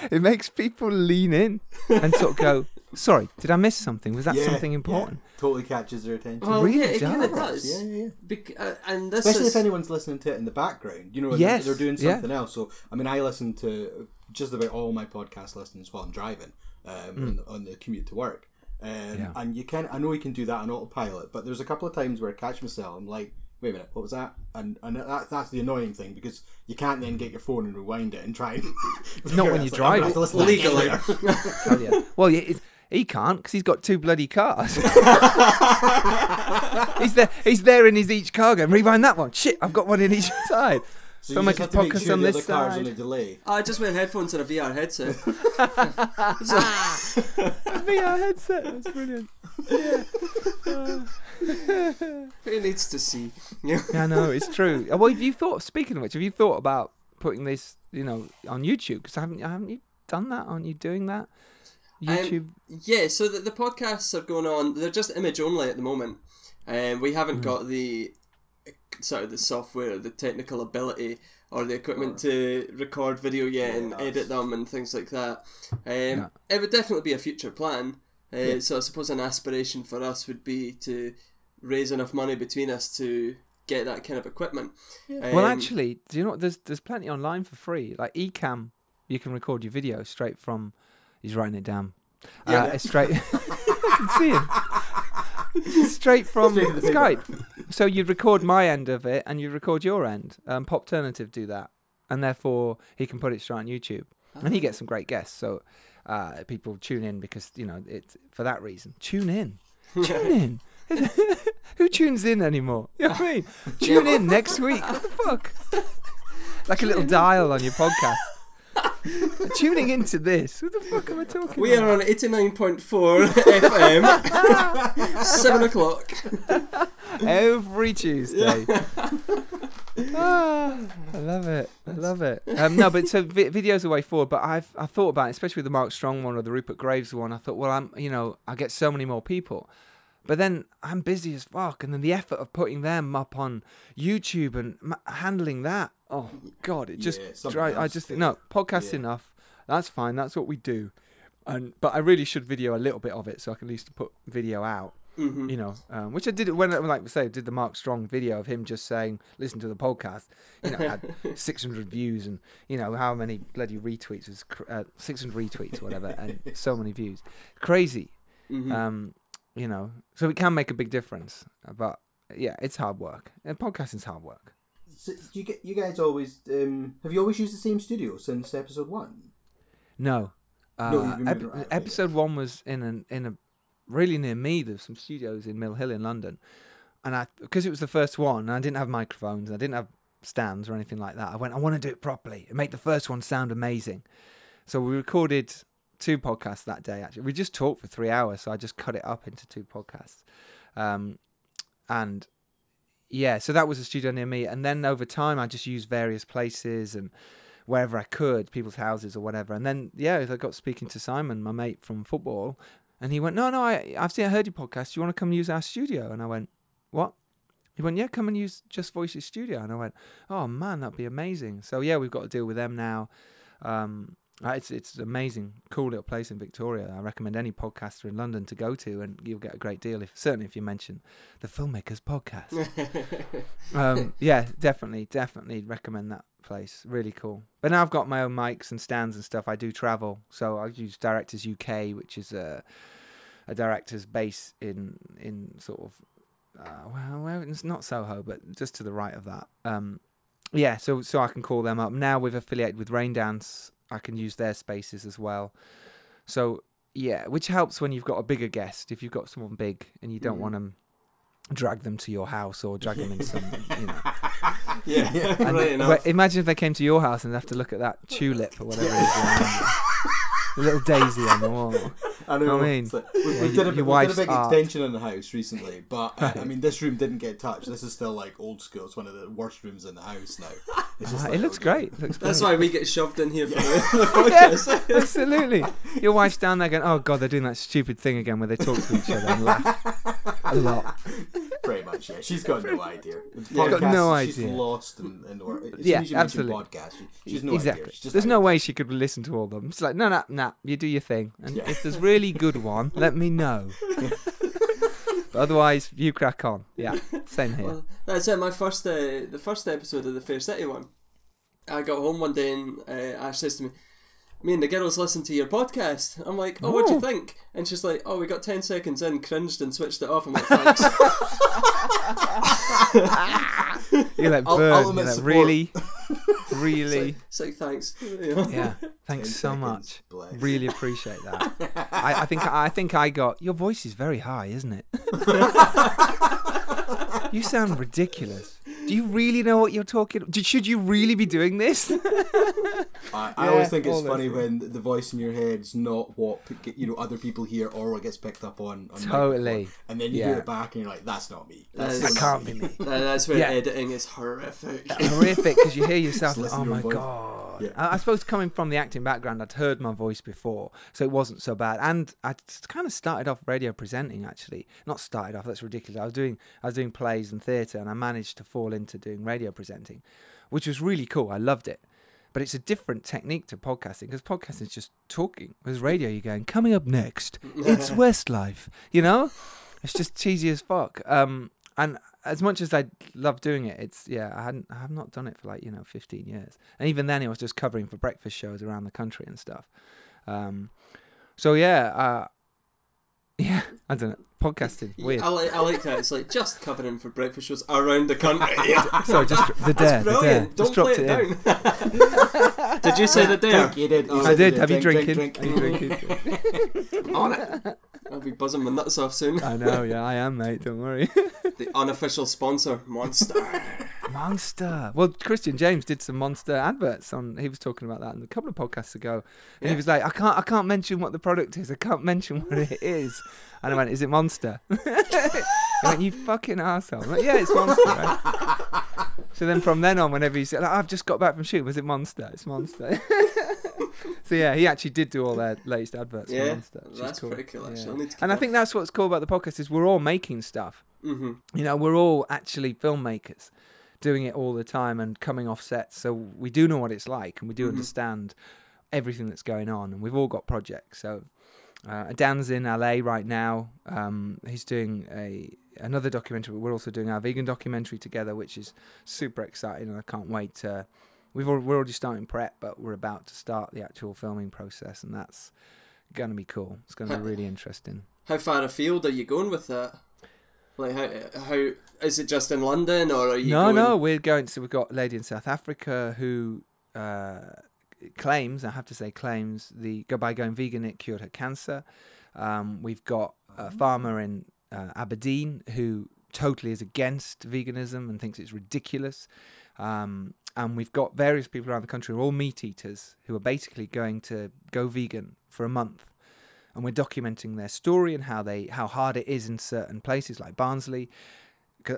it makes people lean in and sort of go, "Sorry, did I miss something? Was that Yeah, something yeah. important?" Totally catches their attention. Well, really yeah, it kind of does. does. yeah, yeah, yeah. Bec- uh, and this Especially is if anyone's listening to it in the background, you know, Yes, they're doing yeah. something else. So, I mean, I listen to just about all my podcast listens while I'm driving um, on, on the commute to work. Um, Mm. Yeah. And you can, I know you can do that on autopilot, but there's a couple of times where I catch myself. I'm like, wait a minute, what was that? And and that, that's the annoying thing because you can't then get your phone and rewind it and try and. Not when you're like, I'm driving. listen to that again legally. later. Hell yeah. Well, yeah, he can't because he's got two bloody cars. he's there. He's there in his each car going rewind that one. Shit, I've got one in each side. So So you make just a have to make sure on the this other car's on a delay. I just wear headphones and a VR headset. So- VR headset. That's brilliant. Who needs to see? Yeah. I know it's true. Uh, Well, have you thought? Speaking of which, have you thought about putting this, you know, on YouTube? Because haven't haven't you done that? Aren't you doing that? YouTube. Yeah, so the, the podcasts are going on. They're just image only at the moment. Um, we haven't Hmm. got the sort of the software, the technical ability, or the equipment to record video yet and Yes. edit them and things like that. Um, It would definitely be a future plan. Uh, So I suppose an aspiration for us would be to raise enough money between us to get that kind of equipment. well, Um, actually, do you know what? There's there's plenty online for free. Like Ecamm, you can record your video straight from. He's writing it down. Yeah. Uh, it's straight. I can see him. Straight from Straight the. Skype. So you'd record my end of it, and you'd record your end. Um, Popternative do that, and therefore he can put it straight on YouTube, and he gets some great guests. So uh, people tune in because you know it's for that reason. Tune in. Tune in. Who tunes in anymore? You know what I mean? Tune in next week. What the fuck? Like a little dial on your podcast. Tuning into this. Who the fuck am I talking We about? are on 89.4 FM, 7 o'clock. Every Tuesday. Ah, I love it. I love it. Um, no, but so vi- videos are the way forward. But I've I thought about it, especially with the Mark Strong one or the Rupert Graves one. I thought, well, I'm you know I get so many more people, but then I'm busy as fuck, and then the effort of putting them up on YouTube and ma- handling that. Oh God, it just Yeah, something dri- I just no podcast Yeah. enough. That's fine. That's what we do. And but I really should video a little bit of it so I can at least put video out hmm you know, um, which I did when, like we say, did the Mark Strong video of him just saying, "Listen to the podcast." You know, had 600 views and you know how many bloody retweets was cr- uh, 600 retweets, or whatever, and so many views, crazy. hmm Um, you know, so it can make a big difference, but yeah, it's hard work. And podcasting's hard work. So, you get you guys always um, have you always used the same studio since episode one? No, uh, No, ep- moving around, okay, episode one was in an in a really near me. There's some studios in Mill Hill in London, and I because it was the first one, and I didn't have microphones, I didn't have stands or anything like that. I went, I want to do it properly and make the first one sound amazing. So we recorded two podcasts that day. Actually, we just talked for three hours, so I just cut it up into two podcasts, um, and yeah, so that was a studio near me. And then over time, I just used various places and wherever I could, people's houses or whatever. And then yeah, I got speaking to Simon, my mate from football, and he went, "No, no, I, I've seen, I heard your podcast. Do you want to come use our studio?" And I went, "What?" He went, "Yeah, come and use Just Voices studio." And I went, "Oh man, that'd be amazing." So yeah, we've got to deal with them now. Um, it's it's an amazing, cool little place in Victoria. I recommend any podcaster in London to go to, and you'll get a great deal. If certainly if you mention the Filmmakers Podcast. um, yeah, definitely, definitely recommend that place. Really cool. But now I've got my own mics and stands and stuff. I do travel, so I use Directors UK, which is a a director's base in in sort of uh, well, well, it's not Soho, but just to the right of that. Um, yeah, so so I can call them up. Now we've affiliated with Raindance, I can use their spaces as well. So yeah, which helps when you've got a bigger guest. If you've got someone big and you don't Mm. want to drag them to your house or drag them in some, you know. yeah, And right enough. imagine if they came to your house and they have to look at that tulip or whatever it is. the little daisy on the wall. I know. I mean, like- we, we yeah, did a, your we did a big art. extension in the house recently, but uh, I mean, this room didn't get touched. This is still like old school. It's one of the worst rooms in the house now. It's just Ah, like, it looks okay. great. It looks That's great. why we get shoved in here for the, the Yeah, absolutely. Your wife's down there going, "Oh God, they're doing that stupid thing again where they talk to each other and laugh a lot." Pretty much, yeah. She's got no idea. The She's got podcast, no She's idea. lost in, in the world. As soon Yeah, as you mention absolutely. Podcast, she, she's no exactly. idea. She's There's like, no way she could listen to all of them. It's like, no, no, no. You do your thing, and Yeah. if there's really good one, let me know. but otherwise, you crack on. Yeah, same here. Well, that's it. My first, uh, the first episode of the Fair City one. I got home one day and uh, Ash says to me, "Me and the girls listened to your podcast." I'm like, "Oh, what do you Oh. think?" And she's like, "Oh, we got ten seconds in, cringed and switched it off." I'm like, "Thanks." You're like, Ul- burn. ultimate You're like, support. really, It's really. like, it's like, thanks. Yeah, thanks so much. bless. Really appreciate that. I, I think I think I got your voice is very high, isn't it? you sound ridiculous. Do you really know what you're talking? d- Should you really be doing this? I, I Yeah, always think it's funny things. when the voice in your head's not what you know other people hear or what gets picked up on. on Totally. And then you Yeah. hear it back and you're like, "That's not me. That's That so That not can't be me. That- that's where Yeah. editing is horrific. horrific because you hear yourself. Just oh listen oh my voice. god! Yeah. I, I suppose coming from the acting background, I'd heard my voice before, so it wasn't so bad. And I kind of started off radio presenting. Actually, not started off. That's ridiculous. I was doing I was doing plays and theatre, and I managed to fall into doing radio presenting, which was really cool. I loved it. But it's a different technique to podcasting because podcasting is just talking. Whereas radio, you're going, coming up next, it's Westlife. You know, it's just cheesy as fuck. Um, and as much as I love doing it, it's yeah, I hadn't, I have not done it for like you know 15 years, and even then it was just covering for breakfast shows around the country and stuff. Um, so yeah, uh, yeah, I don't know, podcasting weird. I like, I like that. It's like just covering for breakfast shows around the country. Sorry, just the dare, That's the dare. brilliant. Don't play dropped it down. Did you say the dare? Drink, you did. Oh, I did. you Have you Drink, drinking? drink, Are you drinking? On it. I'll be buzzing my nuts off soon. I know, yeah, I am, mate. Don't worry. The unofficial sponsor, Monster. Monster. Well, Christian James did some Monster adverts on. He was talking about that a couple of podcasts ago, and Yeah. he was like, "I can't, I can't mention what the product is. I can't mention what it is." And I went, "Is it Monster?" he went, "You fucking asshole." I'm like, yeah, it's Monster. Right? so then from then on, whenever he said, like, "I've just got back from shooting," was it Monster? It's Monster. so yeah, he actually did do all their latest adverts for Yeah, Monster. that's cool. pretty cool. Actually, Yeah. To And I think that's what's cool about the podcast is we're all making stuff hmm you know we're all actually filmmakers doing it all the time and coming off sets so we do know what it's like and we do Mhm. understand everything that's going on and we've all got projects so uh, dan's in la right now um, he's doing a another documentary but we're also doing our vegan documentary together which is super exciting and i can't wait to we've al- we're already starting prep but we're about to start the actual filming process and that's going to be cool it's going to be really interesting How far afield are you going with that? Like how how is it just in London or are you? no, going... no, we're going. So we've got a lady in South Africa who uh, claims, I have to say, claims the go by going vegan it cured her cancer. Um, we've got a farmer in uh, Aberdeen who totally is against veganism and thinks it's ridiculous. Um, and we've got various people around the country who are all meat eaters who are basically going to go vegan for a month and we're documenting their story and how they how hard it is in certain places like Barnsley.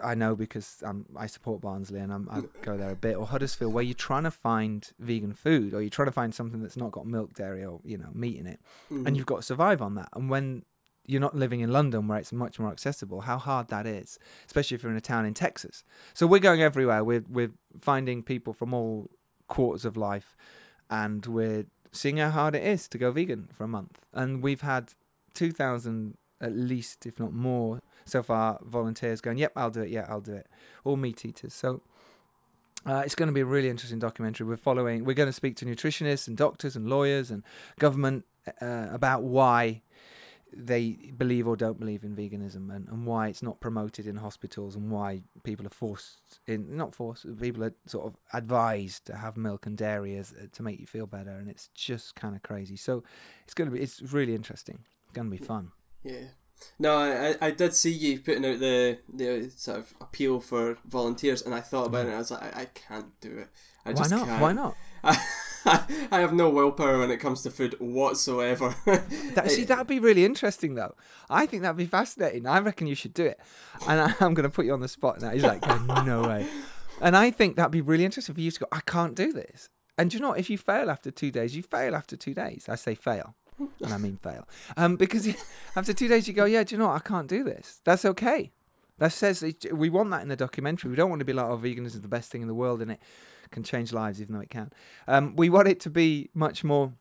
I know because um, I support Barnsley and I'm, I go there a bit, or Huddersfield, where you're trying to find vegan food, or you're trying to find something that's not got milk, dairy, or you know meat in it, Mhm. and you've got to survive on that. And when you're not living in London, where it's much more accessible, how hard that is, especially if you're in a town in Texas. So we're going everywhere. We're we're finding people from all quarters of life, and we're seeing how hard it is to go vegan for a month. And we've had 2,000 at least, if not more, so far volunteers going, yep, I'll do it, yeah, I'll do it. All meat eaters. So uh, it's going to be a really interesting documentary. We're following, we're going to speak to nutritionists and doctors and lawyers and government uh, about why they believe or don't believe in veganism and, and why it's not promoted in hospitals and why people are forced in not forced people are sort of advised to have milk and dairy as, uh, to make you feel better and it's just kind of crazy so it's going to be it's really interesting it's going to be fun Yeah. No, I, I- did see you putting out the the sort of appeal for volunteers, and I thought about it. and I was like, I, I can't do it. I why just not Can't. why not I have no willpower when it comes to food whatsoever. That, see, that'd be really interesting, though. I think that'd be fascinating. I reckon you should do it. And I, I'm going to put you on the spot now. He's like, "Oh, no way. And I think that'd be really interesting for you to go, I can't do this. And do you know, what? if you fail after two days, you fail after two days. I say fail, and I mean fail. Um, because after two days, you go, yeah, do you know what? I can't do this. That's okay. That says we want that in the documentary. We don't want to be like, oh, veganism is the best thing in the world, and it can change lives, even though it can. Um, we want it to be much more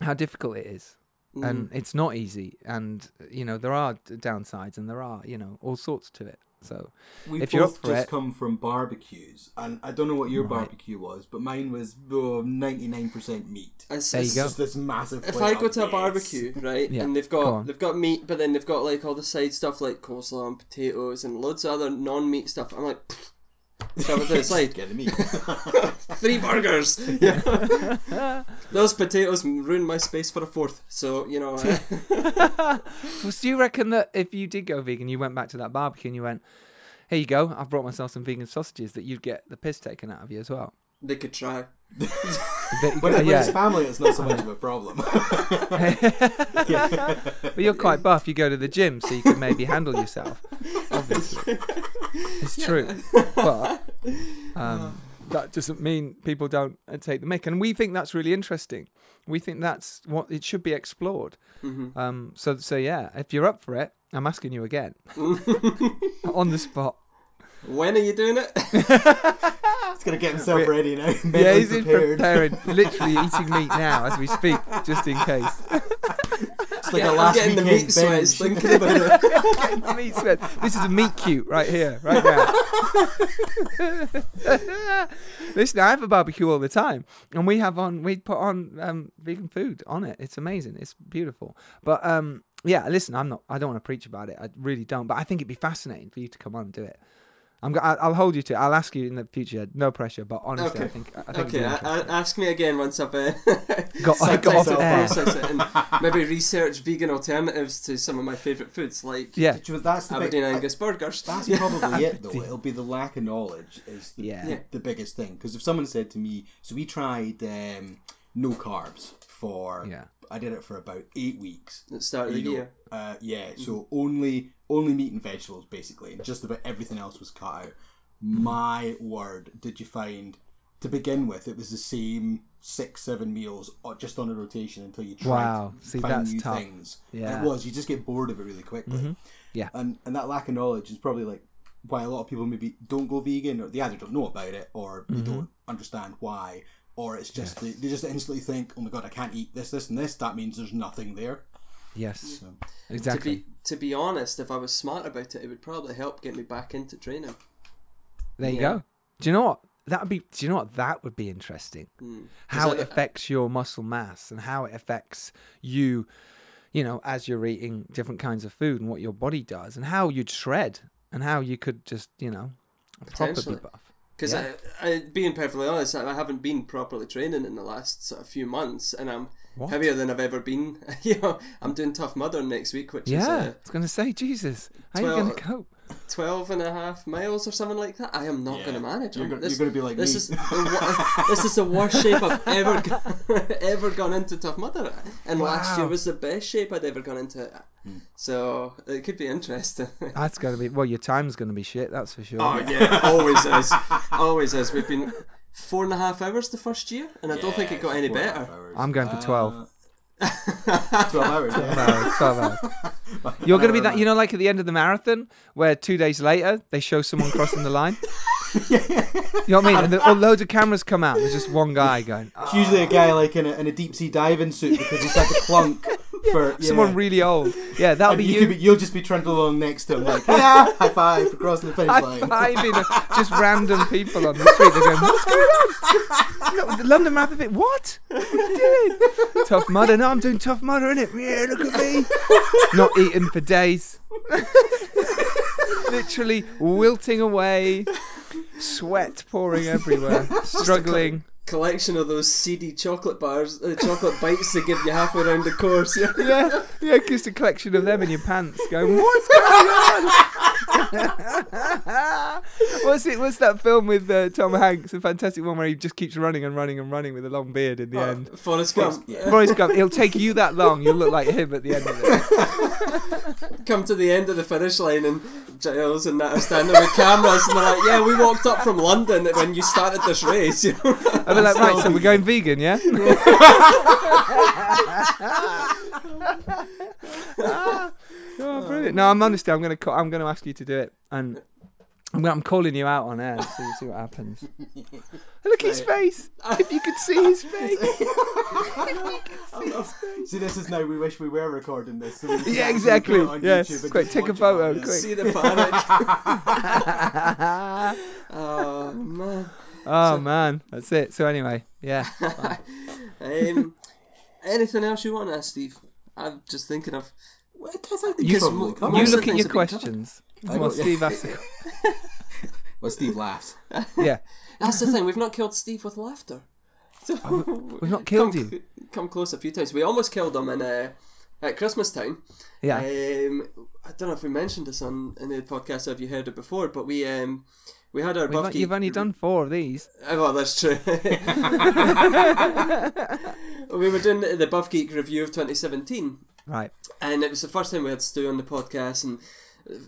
how difficult it is and Mm. it's not easy and you know there are downsides and there are you know all sorts to it so We If you're both just it- come from barbecues, and I don't know what your Right. barbecue was, but mine was ninety nine percent meat. It's- There you go. Just this massive. If I go to a barbecue, right, Yeah, and they've got on. they've got meat, but then they've got like all the side stuff like coleslaw and potatoes and loads of other non-meat stuff, I'm like, shove it to the side. Get the meat. Three burgers. Yeah. Those potatoes ruined my space for a fourth. So you know, uh, well, do you reckon that if you did go vegan you went back to that barbecue and you went here you go i've brought myself some vegan sausages that you'd get the piss taken out of you as well they could try. That- when, when yeah. it's family, it's not so much of a problem. but you're quite buff you go to the gym so you can maybe handle yourself obviously. It's true. But um, that doesn't mean people don't uh, take the mic, and we think that's really interesting. We think that's what it should be explored. Hmm Um, so so yeah, if you're up for it, I'm asking you again. On the spot. When are you doing it? He's gonna get himself ready now. yeah, he's in preparing, literally eating meat now as we speak, just in case. It's like Yeah, a I'm last getting the meat sweats binge. thinking about it. Getting meat sweat. This is a meat cute right here, right now. Listen, I have a barbecue all the time, and we have on we put on um, vegan food on it. It's amazing. It's beautiful. But um, yeah, listen, I'm not. I don't want to preach about it. I really don't. But I think it'd be fascinating for you to come on and do it. I'm. go- I- I'll hold you to. it. I'll ask you in the future. No pressure. But honestly, I Okay. think. I think. Okay, I, I, ask me again once I've uh, Got- I got down off to air. process it and maybe research vegan alternatives to some of my favourite foods like yeah. Which That's the big, Aberdeen Angus burgers. That's Yeah. probably it, though. It'll be the lack of knowledge is the, Yeah. Yeah. the biggest thing. Because if someone said to me, so we tried um, no carbs for, Yeah. I did it for about eight weeks. at the start of the You know, year. Uh, yeah, so only only meat and vegetables basically, and just about everything else was cut out. My word, did you find? To begin with, it was the same six, seven meals uh, just on a rotation until you tried Wow. to See, find that's new tough. things. Yeah. It was. You just get bored of it really quickly. Mhm. Yeah. And and that lack of knowledge is probably like why a lot of people maybe don't go vegan, or they either don't know about it, or they Mm-hmm. don't understand why, or it's just they, they just instantly think, oh my god, I can't eat this, this, and this. That means there's nothing there. Yes. So, Exactly. To be to be honest, if I was smart about it, it would probably help get me back into training. There you Yeah. go. Do you know what? That'd be. Do you know what? That would be interesting. Mm. How it I- affects your muscle mass and how it affects you. You know, as you're eating different kinds of food and what your body does and how you'd shred and how you could just you know properly buff. Because Yeah. I, I, being perfectly honest, I haven't been properly training in the last sort of few months, and I'm What? heavier than I've ever been. you know, I'm doing Tough Mudder next week, which Yeah, is I uh, was gonna say, Jesus, how are you gonna Twelve- cope? 12 and a half miles or something like that. I am not Yeah. going to manage. You're gonna- this, you're gonna be like this me. is the, this is the worst shape I've ever go- ever gone into Tough Mudder, and last year was the best shape I'd ever gone into. Hmm. So it could be interesting. That's gonna be well. Your time's gonna be shit. That's for sure. Oh yeah, always is, always is. We've been four and a half hours the first year, and I don't think it got any four and a half better. I'm going for 12. Uh, Twelve hours. Twelve hours, 12 hours. You're gonna be that. You know, like at the end of the marathon, where two days later they show someone crossing the line. You know what I mean? And the, oh, loads of cameras come out. There's just one guy going. It's usually a guy like in a, in a deep sea diving suit because he's had a clunk for yeah. Someone really old. Yeah, that'll And be you. you. Be, you'll just be trundling along next to him like, yeah, high five for crossing the finish High line. fiving just random people on the street. They're going, "What's going on? No, the London Marathon? Fit? What? What are you doing? Tough Mudder? No, I'm doing Tough Mudder, innit? Yeah, look at me. Not eaten for days. Literally wilting away, sweat pouring everywhere, struggling. Collection of those seedy chocolate bars, uh, chocolate bites they give you halfway around the course. Yeah. Yeah, yeah, just a collection of them in your pants. Going, what's going on? what's it? What's that film with uh, Tom Hanks? A fantastic one where he just keeps running and running and running with a long beard in the end. Forrest Gump. Forrest Gump. It'll take you that long. You'll look like him at the end of it. Come to the end of the finish line and Giles and that are standing with cameras and they're like, "Yeah, we walked up from London when you started this race." You know? I'll be like, right, so we're going vegan, yeah? oh, brilliant! No, I'm honestly, I'm gonna, ca- I'm gonna ask you to do it, and I'm, I'm calling you out on air. to See, see what happens. Look at his face. If you could see his face. See, this is now we wish we were recording this. So we Yeah, actually exactly. put it on Yes. YouTube and Quick, just take a watch it photo, quick. See the panic. oh man. Oh man, that's it. So anyway, yeah. Um, anything else you want to ask, Steve? I'm just thinking of. Well, I think You, it's probably you look at your have been covered. questions. I Well. Steve asked. Well, Steve laughs. Yeah, That's the thing. We've not killed Steve with laughter. So we've not killed come, you. Come close a few times. We almost killed him in uh, at Christmas time. Yeah. Um, I don't know if we mentioned this on in the podcast. Or have you heard it before? But we um, we had our We've, Buff you've only done four of these. Oh, well, that's true. we were doing the Buff Geek review of 2017, Right. and it was the first time we had Stu on the podcast, and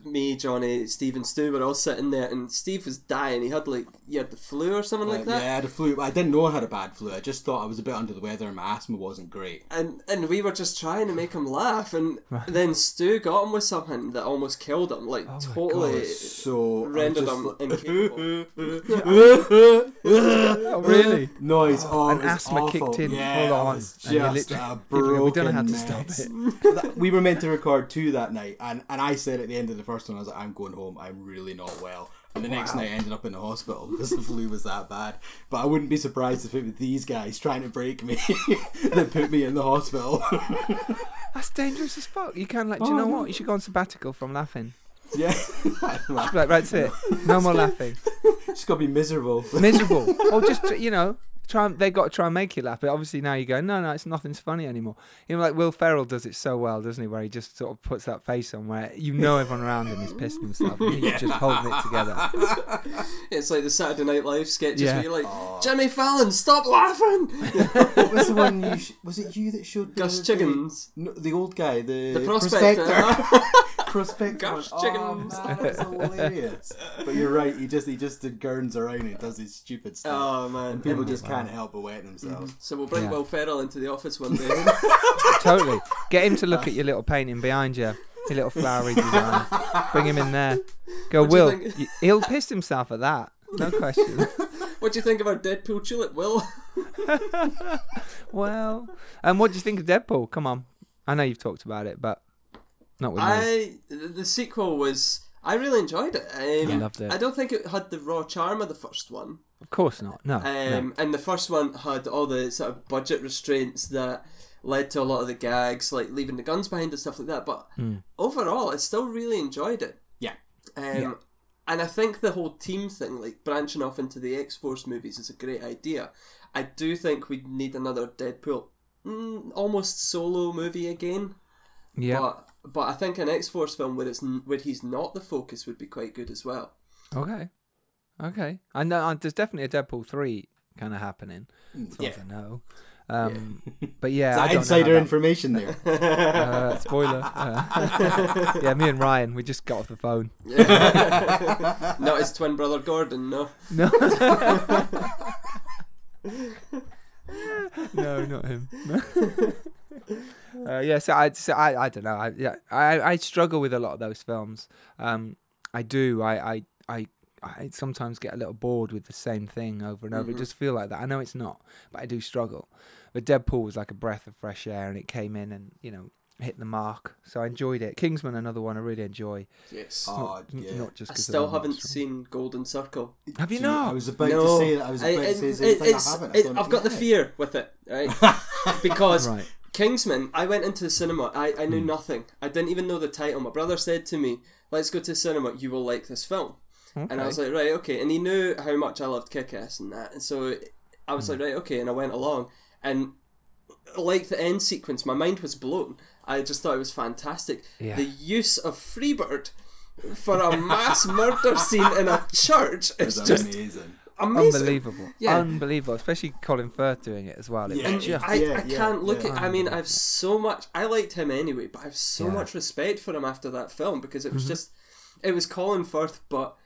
me, Johnny, Steve, and Stu were all sitting there, and Steve was dying. He had like he had the flu or something like Uh, that. Yeah, I had a flu. I didn't know I had a bad flu. I just thought I was a bit under the weather and my asthma wasn't great. And and we were just trying to make him laugh, and then Stu got him with something that almost killed him, like Oh my totally So rendered just him like- incapable. Oh, really? Noise. Oh, An it asthma awful. kicked in Yeah, full it on, was and you just literally- a Even though we don't know how broken to stop it. We were meant to record two that night, and, and I said at the end of the first one, I was like, I'm going home. I'm really not well. And the next night, I ended up in the hospital because the flu was that bad. But I wouldn't be surprised if it was these guys trying to break me that put me in the hospital. That's dangerous as fuck. You can't like, do you oh, know what? You should go on sabbatical from laughing. yeah, Right, right, that's it. No more laughing. just gotta be miserable. Miserable. or just you know, try. And, they got to try and make you laugh. But obviously now you go, no, no, it's nothing's funny anymore. You know, like Will Ferrell does it so well, doesn't he? Where he just sort of puts that face on, where you know everyone around him is pissed himself, and he's just holding it together. It's like the Saturday Night Live sketches Yeah. where you're like, Jimmy Fallon, stop laughing! what was the one you? Sh- was it you that showed Gus the, Chiggins. The, no, the old guy, the, The prospector. prospector. Gus Oh, Chiggins. man, that was hilarious. but you're right. He just he just gurns around and does his stupid stuff. oh man. People mm-hmm. just can't help but wet themselves. Mm-hmm. So we'll bring Yeah. Will Ferrell into the office one day. totally. Get him to look at your little painting behind you, your little flowery design. Bring him in there. Go, What do you Will. think- He'll piss himself at that. No question. what do you think of our Deadpool tulip, Will? well, and what do you think of Deadpool? Come on. I know you've talked about it, but not with. I the the sequel was I really enjoyed it. Um, I loved it. I don't think it had the raw charm of the first one. Of course not. No. no. Um, And the first one had all the sort of budget restraints that led to a lot of the gags, like leaving the guns behind and stuff like that. But Hmm. overall, I still really enjoyed it. Yeah. Um, Yeah. And I think the whole team thing, like branching off into the X Force movies, is a great idea. I do think we need another Deadpool, mm, almost solo movie again. Yeah. But but I think an X Force film where it's where he's not the focus would be quite good as well. Okay. Okay. I know uh, there's definitely a Deadpool 3 kind of happening. As far Yeah. as I know. Um, But yeah, I that don't insider that- information there. uh, spoiler. Uh, yeah, me and Ryan, we just got off the phone. Yeah. Not his twin brother Gordon, no. No. no, not him. uh, yeah, so I, so I, I don't know. I, yeah, I, I struggle with a lot of those films. Um, I do. I, I, I, I sometimes get a little bored with the same thing over and over. It Mhm. just feel like that. I know it's not, but I do struggle. But Deadpool was like a breath of fresh air, and it came in and you know hit the mark. So I enjoyed it. Kingsman, another one I really enjoy. Yes. It's Oh, yeah. not just I 'cause of still haven't monster. seen Golden Circle. Have you Do I not? was about no, to say that. I was about I, to say it, I haven't. I've I've got the fear with it, right? because Right. Kingsman, I went into the cinema. I, I knew Hmm. nothing. I didn't even know the title. My brother said to me, "Let's go to the cinema. You will like this film." And I was like, "Right, okay." And he knew how much I loved Kick-Ass and that, and so I Hmm. was like, "Right, okay." And I went along, and like the end sequence, my mind was blown. I just thought it was fantastic. Yeah. The use of Freebird for a mass murder scene in a church is just amazing. Amazing. Unbelievable. Yeah. Unbelievable. Especially Colin Firth doing it as well. It's Yeah, And just I, Yeah, I yeah, can't look yeah. at. I mean, I've so much. I liked him anyway, but I've so Yeah. much respect for him after that film because it Mm-hmm. was just, it was Colin Firth, but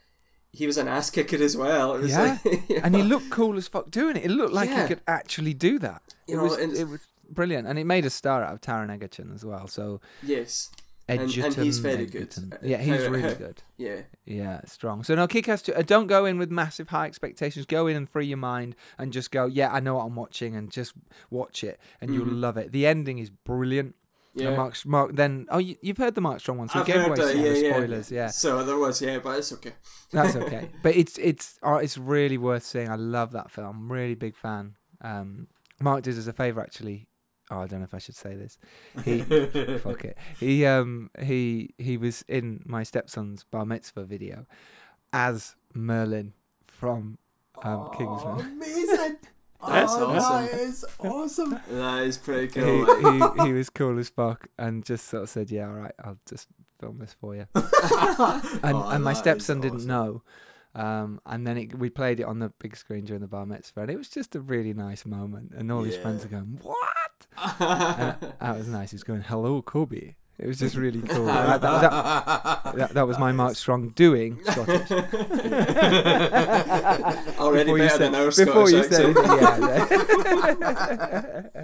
he was an ass kicker as well. It was Yeah. like, you and he looked cool as fuck doing it. It looked like Yeah. he could actually do that. You it know, was it was brilliant, and it made a star out of Taron Egerton as well. So yes, And- and Egerton, he's very good. Uh, Yeah, he's really good. yeah, Yeah, strong. So no, Kick-Ass 2, uh, don't go in with massive high expectations. Go in and free your mind and just go, yeah, I know what I'm watching, and just watch it, and you'll Mhm. love it. The ending is brilliant. Yeah. Mark, Mark, then oh, you, you've heard the Mark Strong one, so I've gave away some yeah, yeah. spoilers. Yeah, So there was, yeah, but it's okay. that's okay. but it's it's uh, it's really worth seeing. I love that film. I'm really big fan. Um, Mark did us a favor actually. Oh, I don't know if I should say this. He fuck it. He um he he was in my stepson's bar mitzvah video as Merlin from um, Oh, Kingsman. amazing. That's oh, awesome. That is awesome. That is pretty cool. like. he he was cool as fuck and just sort of said, "Yeah, all right, I'll just film this for you." and Oh, and my that is stepson didn't know. Um, and then it, we played it on the big screen during the bar mitzvah, and it was just a really nice moment. And all his friends are going, "What?" That was nice. He was going, "Hello, Kobe." It was just really cool. that, that, that, that, was my Mark Strong doing Scottish. Already better said- than our before Scottish you said accent. it,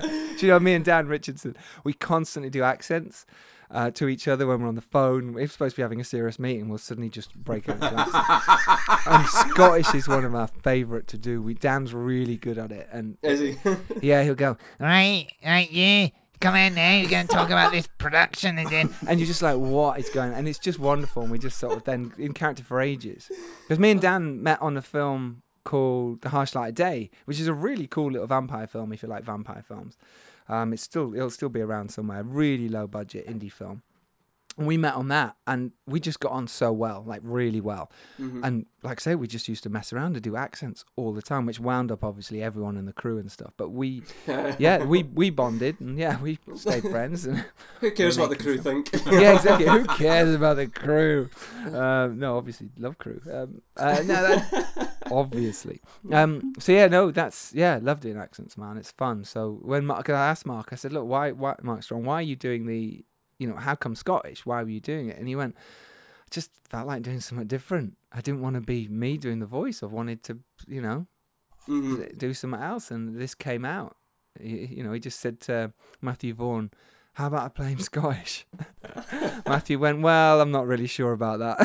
yeah. Do you know me and Dan Richardson? We constantly do accents uh, to each other when we're on the phone. If We're supposed to be having a serious meeting. We'll suddenly just break out and Scottish is one of our favourite to do. We Dan's really good at it, and Is he? yeah, he'll go, Right, right, you. Come in now. You're going to talk about this production then. and you're just like, what is going? on? And it's just wonderful. And we just sort of then in character for ages. Because me and Dan met on a film called The Harsh Light of Day, which is a really cool little vampire film if you like vampire films. Um, it's still it'll still be around somewhere. Really low budget indie film. And we met on that, and we just got on so well, like really well. Mhm. And like I say, we just used to mess around and do accents all the time, which wound up obviously everyone in the crew and stuff. But we, yeah, we we bonded, and yeah, we stayed friends. And Who cares what the crew think? yeah, exactly. Who cares about the crew? Um, no, obviously love crew. Um, uh, no, that, obviously. Um, so yeah, no, that's yeah, love doing accents, man. It's fun. So when Mark, I asked Mark, I said, look, why, why, Mark Strong, why are you doing the, you know, how come Scottish? Why were you doing it? And he went, I just felt like doing something different. I didn't want to be me doing the voice. I wanted to, you know, Mhm. do something else, and this came out. He, you know, he just said to Matthew Vaughn, "How about I play him Scottish?" Matthew went, "Well, I'm not really sure about that."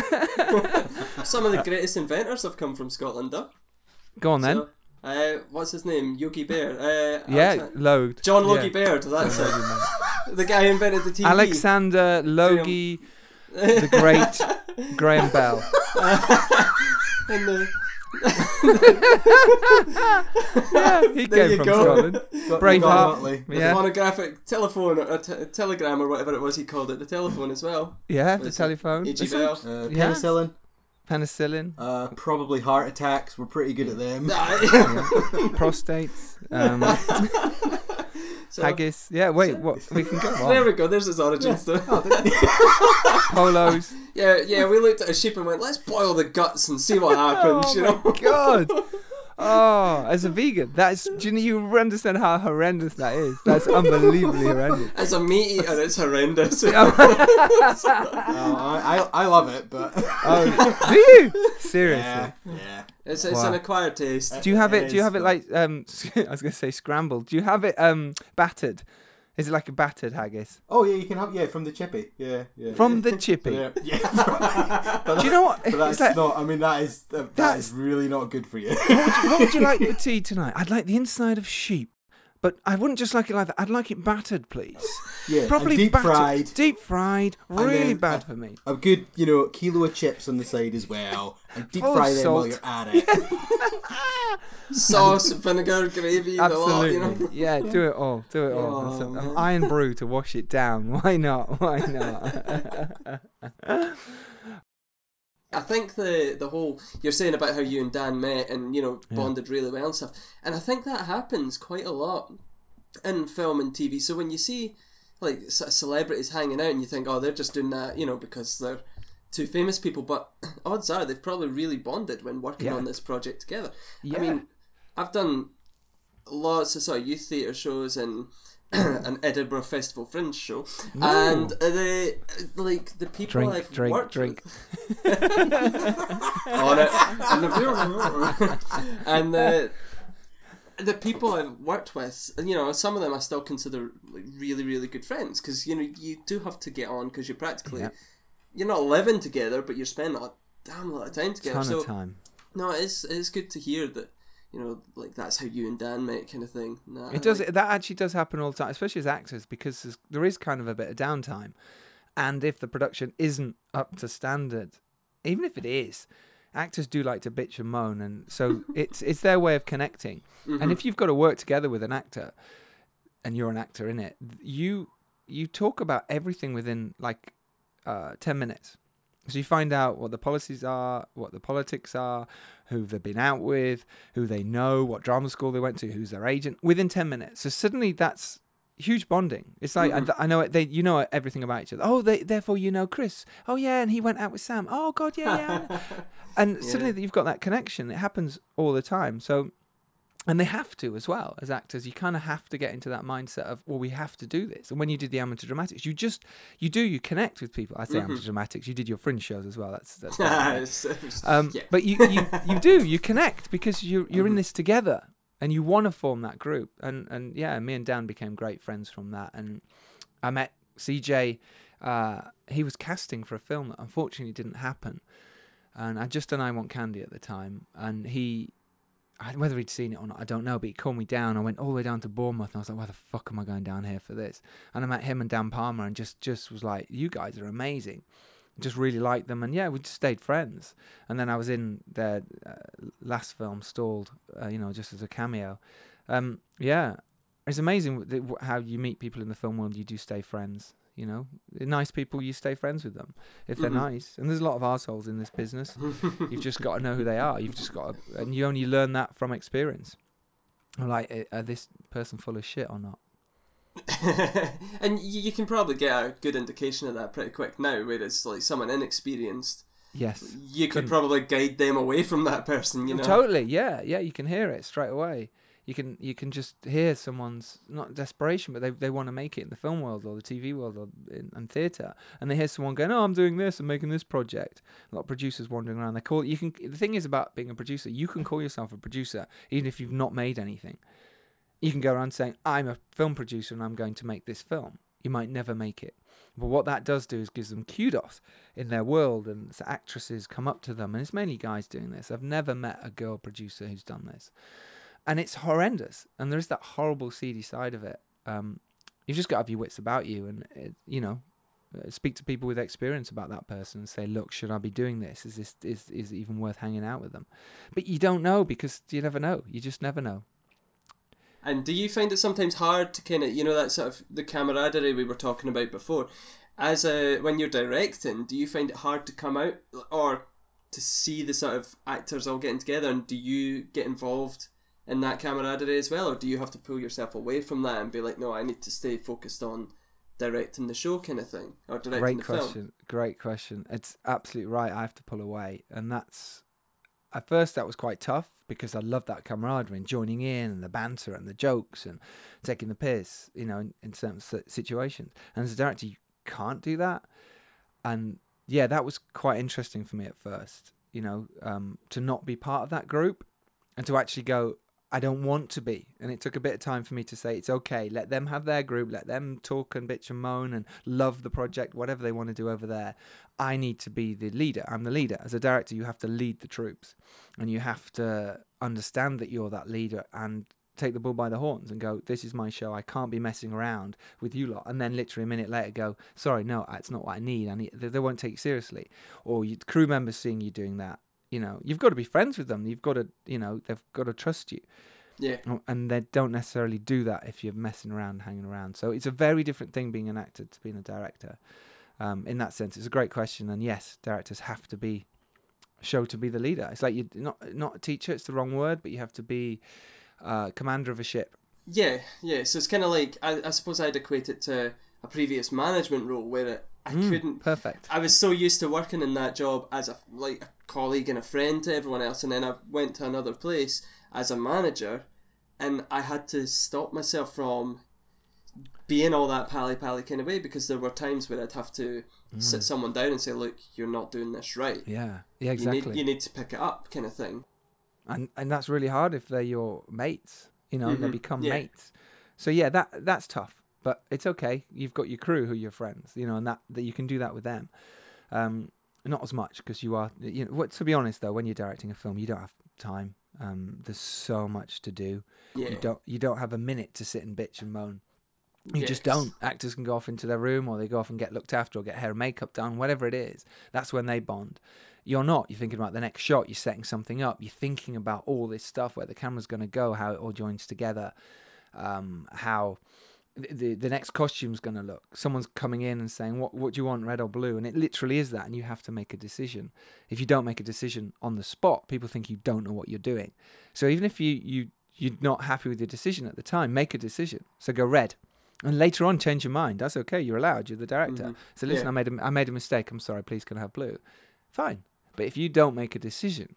Some of the greatest inventors have come from Scotland, though. Go on then. So, uh, what's his name? Yogi Bear. Uh, yeah, Alexa- Logue. John Logie yeah. Baird. That's John it. Logie, man. The guy who invented the TV. Alexander Logie, the great Graham Bell. And the, Yeah, he There came you from go. Scotland. Braveheart. Braveheart. Yeah, phonographic telephone or te- telegram or whatever it was he called it. The telephone as well. yeah, the telephone, H.G. Bell. Uh, Yeah. penicillin. penicillin, Uh, probably heart attacks. We're pretty good at them. prostates, um, so, haggis. Yeah, wait, what? We can go on. There we go. There's his origin story. Oh, Polos. Yeah, yeah. We looked at a sheep and went, "Let's boil the guts and see what oh happens." Oh you know. god. Oh, as a vegan, that's do you, know, you understand how horrendous that is? That's unbelievably horrendous. As a meat eater, it's horrendous. Uh, I, I I love it, but Oh, do you? Seriously? yeah, yeah. it's it's Wow. an acquired taste. Do you have it? Do you have it like um? I was gonna say scrambled. Do you have it um battered? Is it like a battered haggis Oh yeah, you can have yeah from the chippy. Yeah, yeah. from the chippy? yeah, yeah. but Do you know what? But that's like- not. I mean, that is uh, that That's- really not good for you. what, would you, what would you like for tea tonight? I'd like the inside of sheep, but I wouldn't just like it like that. I'd like it battered, please. yeah, probably deep battered, fried. deep fried, really then, bad uh, for me. A good, you know, kilo of chips on the side as well, and deep Full fry them while you're at it. Sauce, vinegar, gravy, the lot, Absolutely, you know. yeah. Do it all. Do it all. Oh, some- an Irn-Bru to wash it down. Why not? Why not? I think the the whole you're saying about how you and Dan met and you know Yeah. bonded really well and stuff, and I think that happens quite a lot in film and TV. So when you see like celebrities hanging out and you think, oh, they're just doing that, you know, because they're two famous people, but odds are they've probably really bonded when working Yeah. on this project together. Yeah. I mean, I've done lots of sort of youth theatre shows and an Edinburgh Festival Fringe show, and the like the people Drink, I've drink, worked drink. with on it, and the and the the people I've worked with, you know, some of them I still consider like, really, really good friends because you know you do have to get on because you're practically Yeah. you're not living together, but you're spending a damn lot of time together. Ton so of time. no, it is it is good to hear that you know like that's how you and Dan met, kind of thing. No, I It does. like- That actually does happen all the time, especially as actors, because there is kind of a bit of downtime, and if the production isn't up to standard, even if it is, actors do like to bitch and moan, and so it's it's their way of connecting. Mm-hmm. And if you've got to work together with an actor, and you're an actor in it, you you talk about everything within like uh, ten minutes. So you find out what the policies are, what the politics are, who they've been out with, who they know, what drama school they went to, who's their agent, within ten minutes. So suddenly that's huge bonding. It's like I, mm. I know it, they, you know everything about each other. Oh, they, therefore you know Chris. Oh yeah, and he went out with Sam. Oh God, yeah, yeah. and suddenly that you've got that connection. It happens all the time. So and they have to as well as actors. You kind of have to get into that mindset of well we have to do this. And when you did the amateur dramatics you just you do you connect with people. I say amateur dramatics you did your fringe shows as well. That's that's right. It's- it's- um, yeah. but you, you you do you connect because you're you're in this together and you want to form that group. And and yeah me and dan became great friends from that. And i met cj uh, he was casting for a film that unfortunately didn't happen. And i just done i want candy at the time. And he I- whether he'd seen it or not, I don't know. But he called me down. I went all the way down to Bournemouth, and I was like, "Why the fuck am I going down here for this?" And I met him and Dan Palmer, and just just was like, "You guys are amazing." Just really liked them, and yeah, we just stayed friends. And then I was in their uh, last film, Stalled, uh, you know, just as a cameo. Um, yeah, it's amazing how you meet people in the film world. You do stay friends. You know, nice people, you stay friends with them if they're Mhm. nice. And there's a lot of assholes in this business. You've just got to know who they are. You've just got to, and you only learn that from experience. Like, eh, are this person full of shit or not? and you, you can probably get a good indication of that pretty quick now, where it's like someone inexperienced. Yes. You could probably guide them away from that person, you know. Totally. Yeah. Yeah. You can hear it straight away. You can you can just hear someone's not desperation, but they they want to make it in the film world or the TV world or in, and theatre, and they hear someone going, "Oh, I'm doing this, I'm making this project." A lot of producers wandering around. They call you can. The thing is about being a producer, you can call yourself a producer even if you've not made anything. You can go around saying, "I'm a film producer and I'm going to make this film." You might never make it, but what that does do is gives them kudos in their world, and actresses come up to them, and it's mainly guys doing this. I've never met a girl producer who's done this, and it's horrendous. And there is that horrible, seedy side of it. Um, you've just got to have your wits about you, and it, you know, uh, speak to people with experience about that person and say, "Look, should I be doing this? Is this is is it even worth hanging out with them?" But you don't know because you never know. You just never know. And do you find it sometimes hard to kind of, you know, that sort of the camaraderie we were talking about before? As a when you're directing, do you find it hard to come out or to see the sort of actors all getting together? And do you get involved in that camaraderie as well, or do you have to pull yourself away from that and be like, no, I need to stay focused on directing the show, kind of thing, or directing Great the question. film? Great question. It's absolutely right. I have to pull away, and that's at first that was quite tough because I love that camaraderie and joining in and the banter and the jokes and taking the piss, you know, in, in certain situations. And as a director, you can't do that. And yeah, that was quite interesting for me at first, you know, um, to not be part of that group and to actually go, I don't want to be. And it took a bit of time for me to say, it's okay. Let them have their group. Let them talk and bitch and moan and love the project, whatever they want to do over there. I need to be the leader. I'm the leader. As a director, you have to lead the troops and you have to understand that you're that leader and take the bull by the horns and go, this is my show. I can't be messing around with you lot. And then literally a minute later go, sorry, no, that's not what I need. I need, they, won't take you seriously. Or crew members seeing you doing that you know you've got to be friends with them you've got to you know they've got to trust you Yeah. Oh, and they don't necessarily do that if you're messing around hanging around so it's a very different thing being an actor to being a director um, in that sense it's a great question and yes directors have to be show to be the leader it's like you're not not a teacher it's the wrong word but you have to be uh, commander of a ship Yeah, yeah. So it's kind of like I, I suppose I'd equate it to a previous management role where it, I Mm, couldn't. perfect I was so used to working in that job as a like a colleague and a friend to everyone else, and then I went to another place as a manager, and I had to stop myself from being all that pally pally kind of way because there were times where I'd have to Mm. sit someone down and say, "Look, you're not doing this right. yeah yeah You exactly need you need to pick it up," kind of thing. and and that's really hard if they're your mates. You know, they Mhm, become yeah. mates. So yeah, that that's tough, but it's okay. You've got your crew who are your friends. You know, and that that you can do that with them. Um, not as much because you are. You know, what to be honest though, when you're directing a film, you don't have time. Um, there's so much to do. Yeah, You don't you don't have a minute to sit and bitch and moan. You just don't. Actors can go off into their room or they go off and get looked after or get hair and makeup done, whatever it is. That's when they bond. You're not. You're thinking about the next shot. You're setting something up. You're thinking about all this stuff, where the camera's going to go, how it all joins together, um, how the, the next costume's going to look. Someone's coming in and saying, "What what do you want, red or blue?" And it literally is that, and you have to make a decision. If you don't make a decision on the spot, people think you don't know what you're doing. So even if you you you're not happy with your decision at the time, make a decision. So go red. And later on, change your mind. That's okay. You're allowed. You're the director. Mhm. So listen, Yeah. I made a, I made a mistake. I'm sorry. Please, can I have blue? Fine. But if you don't make a decision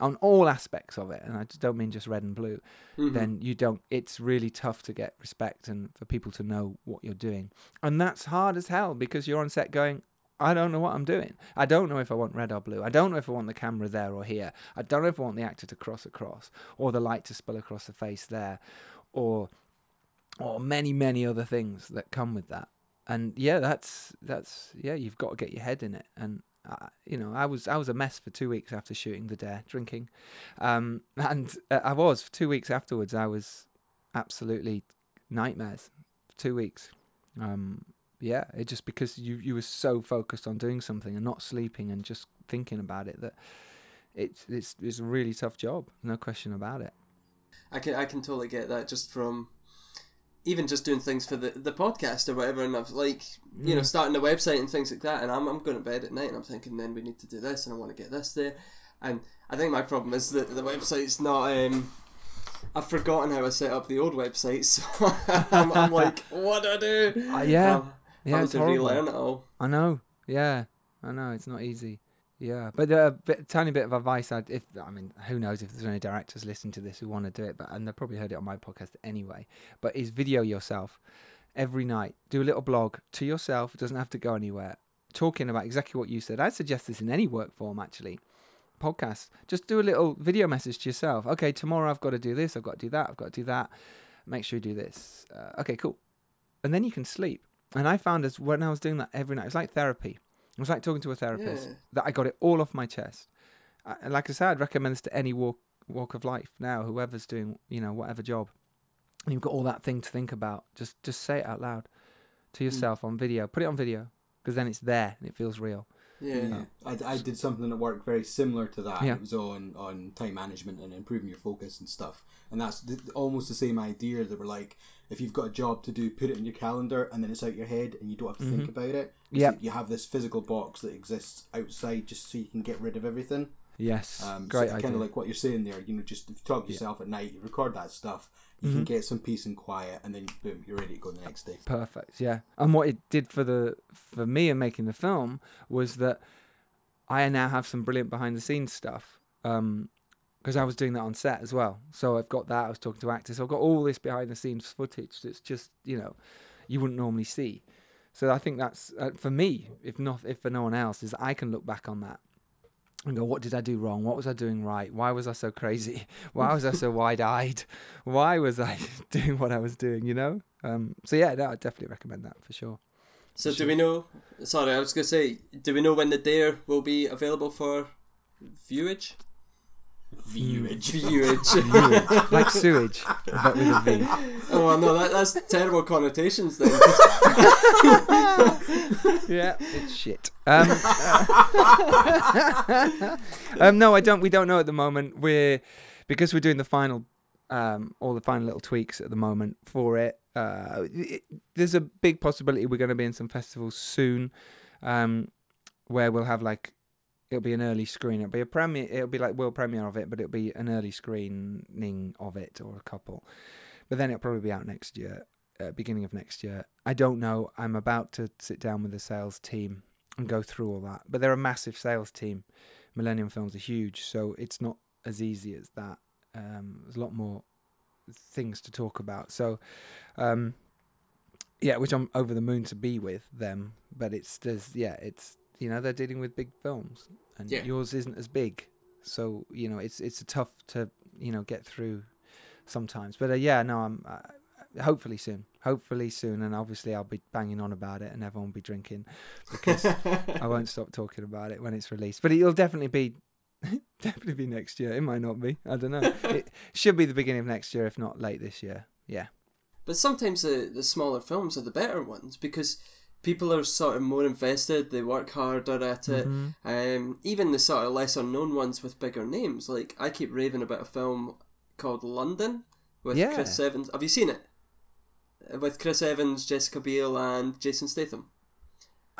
on all aspects of it, and I just don't mean just red and blue, Mhm. then you don't. It's really tough to get respect and for people to know what you're doing, and that's hard as hell because you're on set going. I don't know what I'm doing. I don't know if I want red or blue. I don't know if I want the camera there or here. I don't know if I want the actor to cross across or the light to spill across the face there, or or many many other things that come with that. And yeah, that's that's yeah. You've got to get your head in it. And you know, I was I was a mess for two weeks after shooting the dare drinking, um, and uh, I was for two weeks afterwards. I was absolutely nightmares. Two weeks. Um, yeah, it just because you you were so focused on doing something and not sleeping and just thinking about it that it's it's it's a really tough job. No question about it. I can I can totally get that just from even just doing things for the, the podcast or whatever and I've like you know Mm. starting the website and things like that and I'm, I'm going to bed at night and I'm thinking then we need to do this and I want to get this there and I think my problem is that the website's not um I've forgotten how I set up the old website so I'm, I'm like what do I do Uh, yeah, Um, yeah, it's to horrible. relearn it all I know. Yeah, I know. It's not easy. Yeah, but a bit, tiny bit of advice. I'd, if I mean, who knows if there's any directors listening to this who want to do it, but and they've probably heard it on my podcast anyway. But is video yourself every night. Do a little blog to yourself. It doesn't have to go anywhere. Talking about exactly what you said. I'd suggest this in any work form actually. Podcast. Just do a little video message to yourself. Okay, tomorrow I've got to do this. I've got to do that. I've got to do that. Make sure you do this. Uh, okay, cool. And then you can sleep. And I found as when I was doing that every night, it was like therapy. It was like talking to a therapist Yeah. that I got it all off my chest. I, and like I said, I'd recommend this to any walk walk of life now, whoever's doing you know whatever job. And you've got all that thing to think about. Just just say it out loud to mm. yourself on video. Put it on video because then it's there and it feels real. Yeah, Yeah, I, I did something at work very similar to that. Yeah. It was on on time management and improving your focus and stuff. And that's th- almost the same idea. They were like, if you've got a job to do, put it in your calendar, and then it's out your head, and you don't have to think about it. Yeah. You have this physical box that exists outside, just so you can get rid of everything. Yes, Um, great so kind of like what you're saying there. You know, just if you talk to yourself at night, you record that stuff, you Mm-hmm. can get some peace and quiet, and then boom, you're ready to go the next day. Perfect. Yeah. And what it did for the for me in making the film was that I now have some brilliant behind the scenes stuff. Um because I was doing that on set as well. So I've got that. I was talking to actors. So I've got all this behind the scenes footage that's just, you know, you wouldn't normally see. So I think that's uh, for me, if not if for no one else, is I can look back on that and go, what did I do wrong? What was I doing right? Why was I so crazy? Why was I so wide-eyed? Why was I doing what I was doing? You know. Um, so yeah, no, I definitely recommend that for sure. So do we know? Sorry, I was gonna say, do we know when the dare will be available for viewage? Viewage. Viewage. like sewage, but with a V. oh well, no, that, that's terrible connotations then. yeah, it's shit. Um, um, no, I don't. We don't know at the moment. We're because we're doing the final, um, all the final little tweaks at the moment for it. Uh, it there's a big possibility we're going to be in some festivals soon, um, where we'll have like it'll be an early screen. It'll be a premiere. It'll be like world premiere of it, but it'll be an early screening of it or a couple. But then it'll probably be out next year, uh, beginning of next year. I don't know. I'm about to sit down with the sales team and go through all that. But they're a massive sales team. Millennium Films are huge, so it's not as easy as that. Um, there's a lot more things to talk about. So, um, yeah, which I'm over the moon to be with them. But it's there's yeah, it's you know they're dealing with big films, and Yeah. yours isn't as big, so you know it's it's tough to you know get through sometimes. But uh, yeah, no, I'm uh, hopefully soon, hopefully soon, and obviously I'll be banging on about it, and everyone will be drinking because I won't stop talking about it when it's released. But it'll definitely be. definitely be next year. It might not be. I don't know. it should be the beginning of next year, if not late this year. Yeah. But sometimes the, the smaller films are the better ones because people are sort of more invested, they work harder at it. Mm-hmm. Um, even the sort of lesser known ones with bigger names. Like, I keep raving about a film called London with Yeah. Chris Evans. Have you seen it? With Chris Evans, Jessica Biel, and Jason Statham.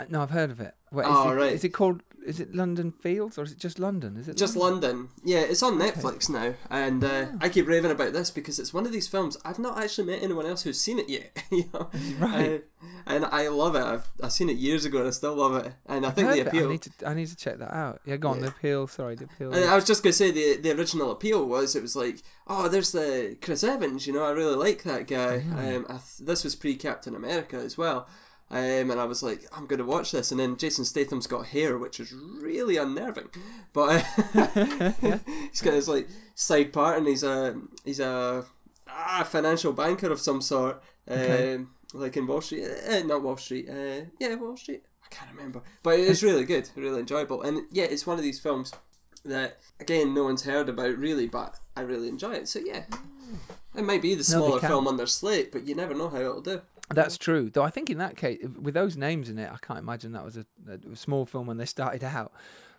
No, I've heard of it. Wait, is, Oh, it, right. is it called? Is it London Fields or is it just London? Is it Just London. Yeah, it's on Netflix now. And uh, I keep raving about this because it's one of these films I've not actually met anyone else who's seen it yet. you know? Right. Uh, and I love it. I've, I've seen it years ago and I still love it. And I think the appeal. I need to. I need to check that out. Yeah, go on. The appeal. Sorry, the appeal. And I was just going to say the the original appeal was it was like, oh, there's the Chris Evans, you know, I really like that guy. Um, I th- this was pre Captain America as well. Um, and I was like, I'm going to watch this. And then Jason Statham's got hair, which is really unnerving. But uh, he's got his like side part, and he's a he's a ah, financial banker of some sort, Okay. um, like in Wall Street, uh, not Wall Street, uh, yeah, Wall Street. I can't remember, but it's really good, really enjoyable, and yeah, it's one of these films that again no one's heard about really, but I really enjoy it. So yeah, it might be the smaller can. film on their slate, but you never know how it'll do. That's true. Though I think in that case, with those names in it, I can't imagine that was a, a small film when they started out.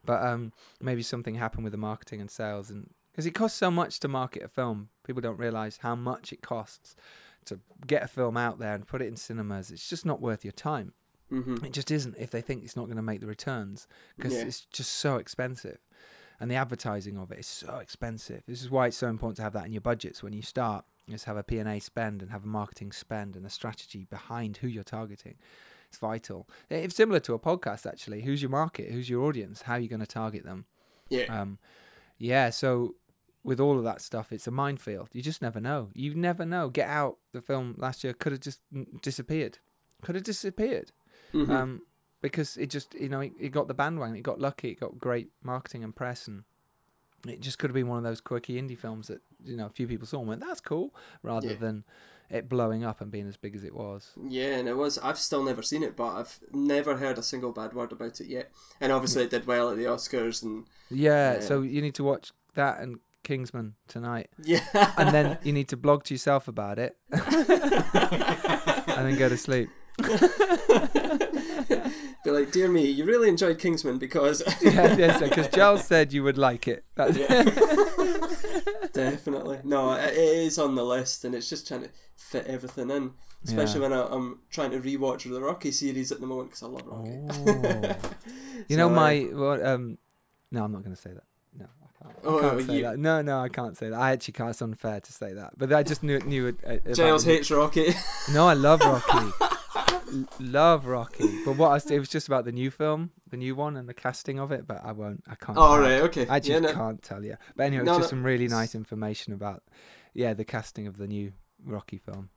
But um, maybe something happened with the marketing and sales, and because it costs so much to market a film, people don't realize how much it costs to get a film out there and put it in cinemas. It's just not worth your time. hmm It just isn't if they think it's not going to make the returns because Yeah. it's just so expensive. And the advertising of it is so expensive. This is why it's so important to have that in your budgets when you start. Is have a P&A spend and have a marketing spend and a strategy behind who you're targeting. It's vital. It's similar to a podcast actually. Who's your market? Who's your audience? How are you going to target them? Yeah, Um, yeah, so with all of that stuff, it's a minefield. You just never know. You never know. Get Out, the film last year, could have just disappeared. Could have disappeared. Mhm. Um, because it just, you know, it, it got the bandwagon. It got lucky. It got great marketing and press, and it just could have been one of those quirky indie films that you know a few people saw and went, "That's cool," rather Yeah. than it blowing up and being as big as it was. Yeah, and it was. I've still never seen it, but I've never heard a single bad word about it yet. And obviously, it did well at the Oscars, and Yeah. Yeah. So you need to watch that and Kingsman tonight. yeah, and then you need to blog to yourself about it, and then go to sleep. Be like, dear me, you really enjoyed Kingsman because yeah, yes, because Giles said you would like it. That's definitely no, it is on the list, and it's just trying to fit everything in. Especially when I, I'm trying to rewatch the Rocky series at the moment because I love Rocky. Oh. You know So, uh, my what? Um, no, I'm not going to say that. No, I can't. I Oh, can't oh, say you- that. No, no, I can't say that. I actually can't. It's unfair to say that. But I just knew knew it. uh, Giles hates Rocky. No, I love Rocky. Love Rocky. But what I was, it was just about the new film, the new one, and the casting of it. But I won't. I can't. All tell. right, okay. I just yeah, no, can't tell you. But anyway, No, it's just no. some really nice information about, yeah, the casting of the new Rocky film.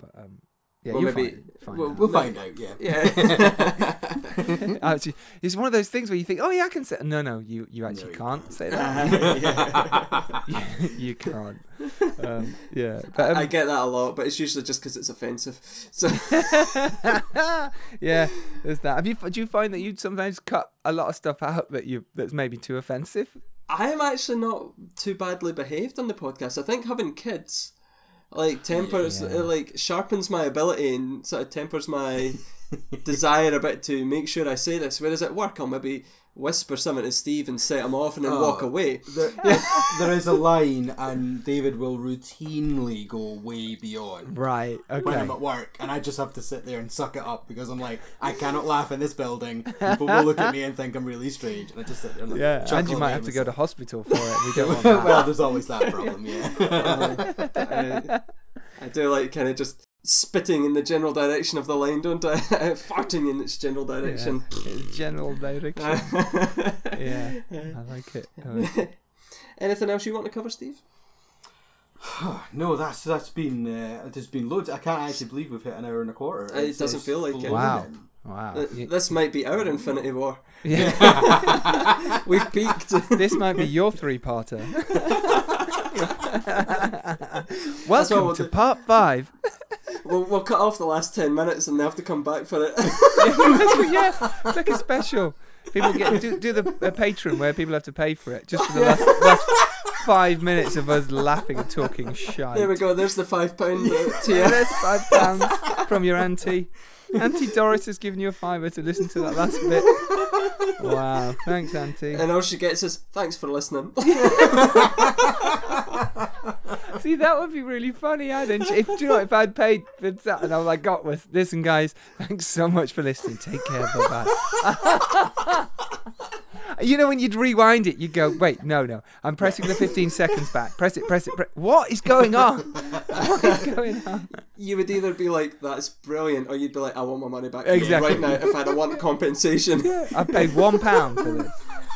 But um, Yeah, Well, maybe- find, find well, out. We'll find out. Yeah. Yeah. Actually, it's one of those things where you think, oh yeah, I can say. No, no, you you actually you can't say that. you, you can't. Um, yeah, but, I um, get that a lot, but it's usually just because it's offensive. So yeah, there's that. Have you? Do you find that you sometimes cut a lot of stuff out that you that's maybe too offensive? I am actually not too badly behaved on the podcast. I think having kids like tempers Yeah. it, like sharpens my ability and sort of tempers my desire a bit to make sure I say this. Whereas at work, I'll maybe whisper something to Steve and set him off and then Oh. walk ah, away. There, there is a line, and David will routinely go way beyond. Right. When I'm at work, and I just have to sit there and suck it up because I'm like, I cannot laugh in this building. People will look at me and think I'm really strange, and I just sit there and like, Yeah, and you might have to go to hospital for it. We don't want that. well, there's always that problem. Yeah. I, I do like kind of just spitting in the general direction of the line, don't I? Farting in its general direction. Yeah, general direction. yeah, I like it. I like it. Anything else you want to cover, Steve? no, that's that's been uh, there's been loads. I can't actually believe we've hit an hour and a quarter. It It's- doesn't feel like it. Wow. Wow. Th- You- This might be our Infinity War. yeah. We've peaked. this might be your three-parter. what Welcome we'll to do. part five. we'll, we'll cut off the last 10 minutes and they have to come back for it. yeah, it's like a special. People get do, do the a Patreon where people have to pay for it just for the last, last five minutes of us laughing and talking shite. there we go, there's the £5 pound, Yeah, that's five pounds from your auntie. Auntie Doris has given you a fiver to listen to that last bit. Wow, thanks, Auntie. And all she gets is, thanks for listening. See, that would be really funny. I didn't. If do you know if I'd paid for that, and I was like, "Got with listen, guys. Thanks so much for listening. Take care. Bye bye." You know when you'd rewind it, you'd go, "Wait, no, no. I'm pressing the 15 seconds back. Press it. Press it. Pre- what is going on? What is going on?" you would either be like, that's brilliant, or you'd be like, I want my money back Exactly. right now if I had a want compensation. I paid one pound for this.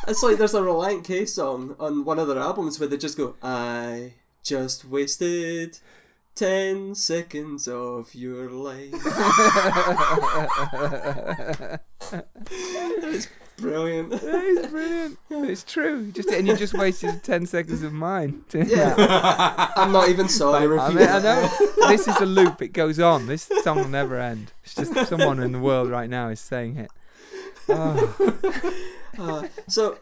It's like there's a Relient K song on one of their albums where they just go, I just wasted 10 seconds of your life. it's brilliant. That is brilliant. It's true. Just and you just wasted 10 seconds of mine. Yeah. I'm not even sorry. I mean, I know this is a loop. It goes on. This song will never end. It's just someone in the world right now is saying it. Oh. Uh, so,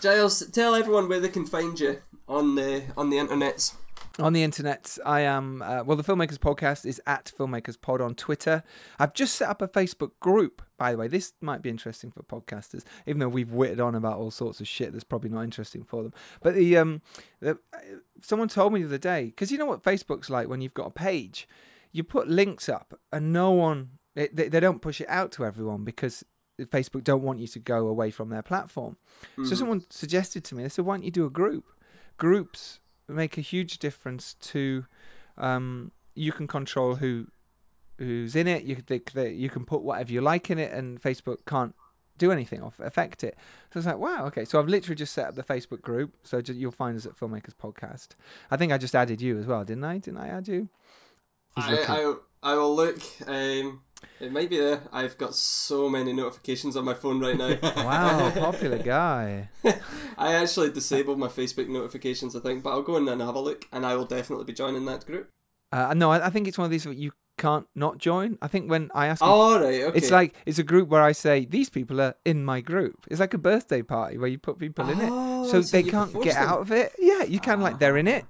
Giles, tell everyone where they can find you on the on the internets. On the internet, I am. Uh, well, the Filmmakers Podcast is at Filmmakers Pod on Twitter. I've just set up a Facebook group, by the way. This might be interesting for podcasters, even though we've witted on about all sorts of shit that's probably not interesting for them. But the um, the, uh, someone told me the other day because you know what Facebook's like when you've got a page, you put links up and no one they, they, they don't push it out to everyone because Facebook don't want you to go away from their platform. So someone suggested to me, they said, why don't you do a group? Groups make a huge difference to um, you can control who who's in it. You can you can put whatever you like in it, and Facebook can't do anything or affect it. So it's like, wow, okay. So I've literally just set up the Facebook group. So you'll find us at Filmmakers Podcast. I think I just added you as well, didn't I? Didn't I add you? I. I, I will look. Um, it might be there. I've got so many notifications on my phone right now. Wow, popular guy. I actually disabled my Facebook notifications, I think, but I'll go in and have a look, and I will definitely be joining that group. Uh, no, I, I think it's one of these that you can't not join. I think when I ask, All right, okay. it's like it's a group where I say these people are in my group. It's like a birthday party where you put people in it, Oh, so, so they can't get them. out of it. Yeah, you kind of like they're in it.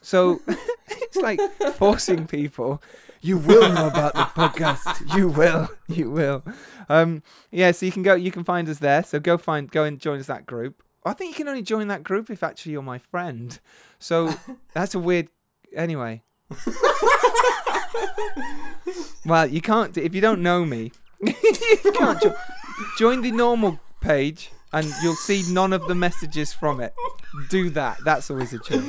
So it's like forcing people. You will know about the podcast. You will. You will. Um, yeah. So you can go. You can find us there. So go find. Go and join us that group. I think you can only join that group if actually you're my friend. So that's a weird. Anyway. Well, you can't if you don't know me. you can't jo- join the normal page, and you'll see none of the messages from it. Do that. That's always a trick.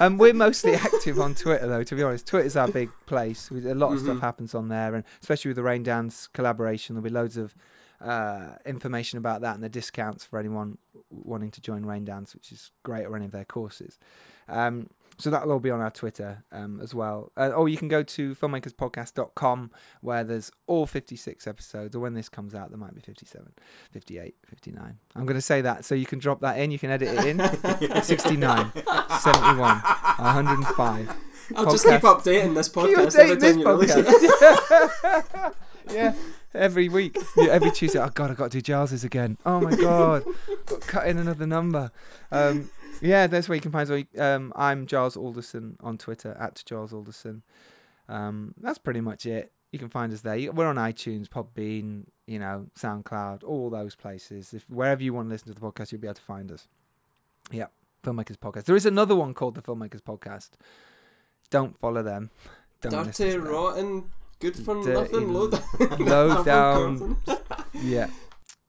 Um, we're mostly active on Twitter, though. To be honest, Twitter's our big place. We, a lot of stuff happens on there, and especially with the Raindance collaboration, there'll be loads of uh, information about that and the discounts for anyone wanting to join Raindance, which is great, or any of their courses. Um, So that'll all be on our Twitter um, as well. Uh, or you can go to filmmakerspodcast.com where there's all 56 episodes. Or when this comes out, there might be 57, 58, 59. I'm going to say that so you can drop that in. You can edit it in. 69, 71, 105. I'll just keep updating this podcast every this time you release it. podcast? yeah, every week, yeah, every Tuesday. Oh God, I got to do Giles's again. Oh my God, got cut in another number. Um, yeah, that's where you can find us. Um, I'm Giles Alderson on Twitter at Giles Alderson. Um, that's pretty much it. You can find us there. We're on iTunes, Podbean, you know, SoundCloud, all those places. If wherever you want to listen to the podcast, you'll be able to find us. Yeah, Filmmakers Podcast. There is another one called the Filmmakers Podcast. Don't follow them. Don't Dirty, them. rotten, good for Dirty, nothing, low down. low down. Yeah,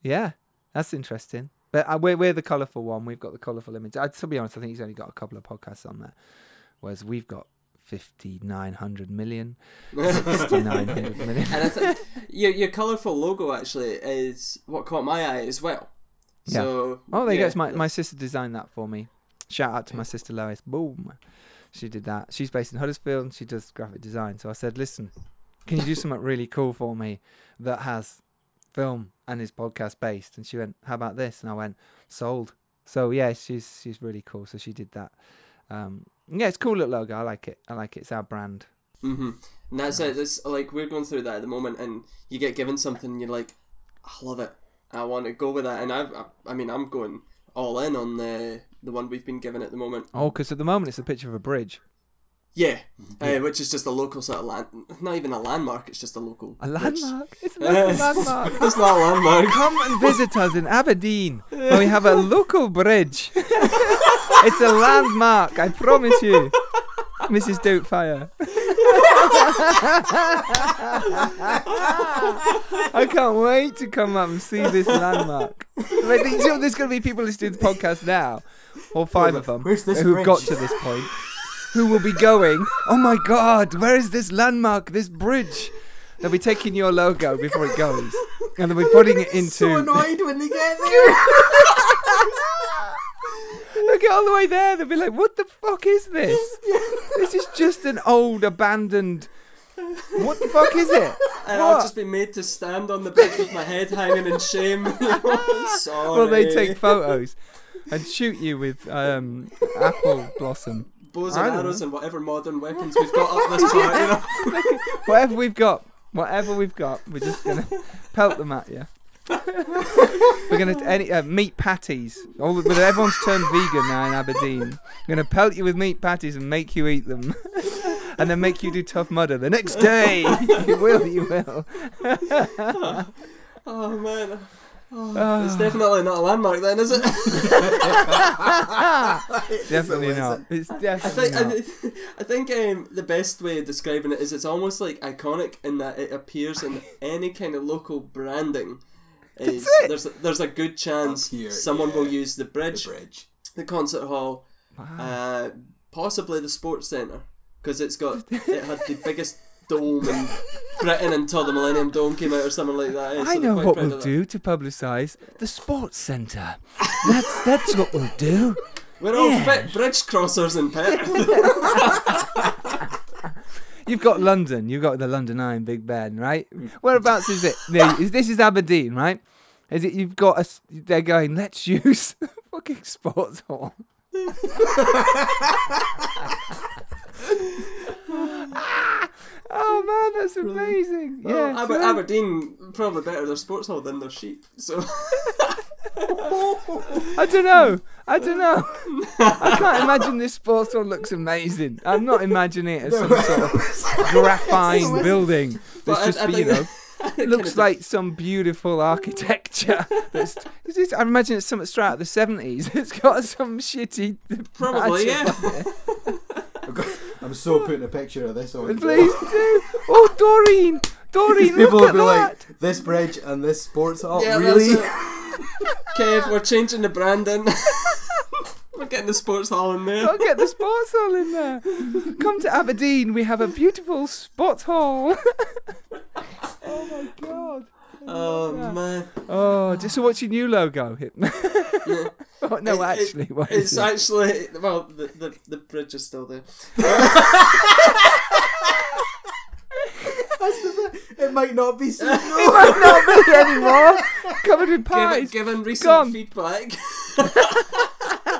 yeah, that's interesting. But uh, we're we're the colourful one. We've got the colourful image. I, to be honest, I think he's only got a couple of podcasts on there, whereas we've got fifty nine hundred million. Sixty nine hundred million. And I think your your colourful logo actually is what caught my eye as well. Yeah. So Oh, there you yeah, go. It's my my sister designed that for me. Shout out to my sister Lois. Boom. She did that. She's based in Huddersfield and she does graphic design. So I said, listen, can you do something really cool for me that has film and is podcast based? And she went, how about this? And I went, sold. So yeah, she's she's really cool. So she did that. Um, yeah, it's a cool little logo. I like it. I like it. It's our brand. Mm-hmm. And that's it. It's like we're going through that at the moment, and you get given something, and you're like, I love it. I want to go with that, and I've, I, I mean, I'm going all in on the the one we've been given at the moment. Oh, because at the moment it's a picture of a bridge. Yeah, Uh, which is just a local sort of land, not even a landmark. It's just a local. A landmark. It's a local landmark. It's not a landmark. Come and visit us in Aberdeen, where we have a local bridge. it's a landmark, I promise you. Mrs. Doubtfire. I can't wait to come up and see this landmark. Like, there's going to be people listening to the podcast now, or five of them, who've got to this point, who will be going, oh my god, where is this landmark, this bridge? They'll be taking your logo before it goes, and they'll be putting it into. So annoyed when they get there. They'll get all the way there. They'll be like, "What the fuck is this? this is just an old abandoned. What the fuck is it? And I'll What? just be made to stand on the bridge with my head hanging in shame. Sorry. Well, they take photos and shoot you with um, apple blossom, bows and arrows and whatever modern weapons we've got up this part. You know. whatever we've got, whatever we've got. We're just gonna pelt them at you. We're gonna any uh, meat patties. All the, everyone's turned vegan now in Aberdeen. We're gonna pelt you with meat patties and make you eat them, and then make you do tough mudder the next day. you will, you will. Oh man. Oh, Ah. It's definitely not a landmark then, is it? Definitely not. It's I definitely think not. thi- I think um, the best way of describing it is it's almost like iconic in that it appears in any kind of local branding. Is, it. There's a, there's a good chance here, someone will use the The bridge, bridge. the concert hall, Wow. uh, possibly the sports centre because it's got it had the biggest dome in Britain until the Millennium Dome came out or something like that. eh, so I they're know what we'll do to publicise the sports centre. That's that's what we'll do. We're all Yeah. fit bridge crossers in Perth. You've got London. You've got the London Eye Big Ben, right? Whereabouts is it? This is Aberdeen, right? Is it? You've got a. s- They're going. Let's use fucking sports hall. Oh man, that's amazing. Well, Yeah. Aber- so- Aberdeen probably better their sports hall than their sheep. So I don't know. I don't know. I can't imagine this sports hall looks amazing. I'm not imagining it as some sort of graphine building. But I- That's just, I you know, Kind looks of- like some beautiful architecture. That's, is this, I imagine it's something straight out of the 70s. It's got some shitty. Probably, yeah. On it. I'm so putting a picture of this on. Please do. Oh, Doreen. Doreen, look People look will at be that. like, this bridge and this sports hall. Yeah, really? Kev, we're changing the branding. we're getting the sports hall in there. Gotta get the sports hall in there. Come to Aberdeen. We have a beautiful sports hall. oh my god. Oh man. Oh, just so what's your new logo? oh, no, It- it- actually, what It's it? actually well, the, the the bridge is still there. It might not be so. It might not be anymore. Covered with Given, pies. given recent Gone. feedback.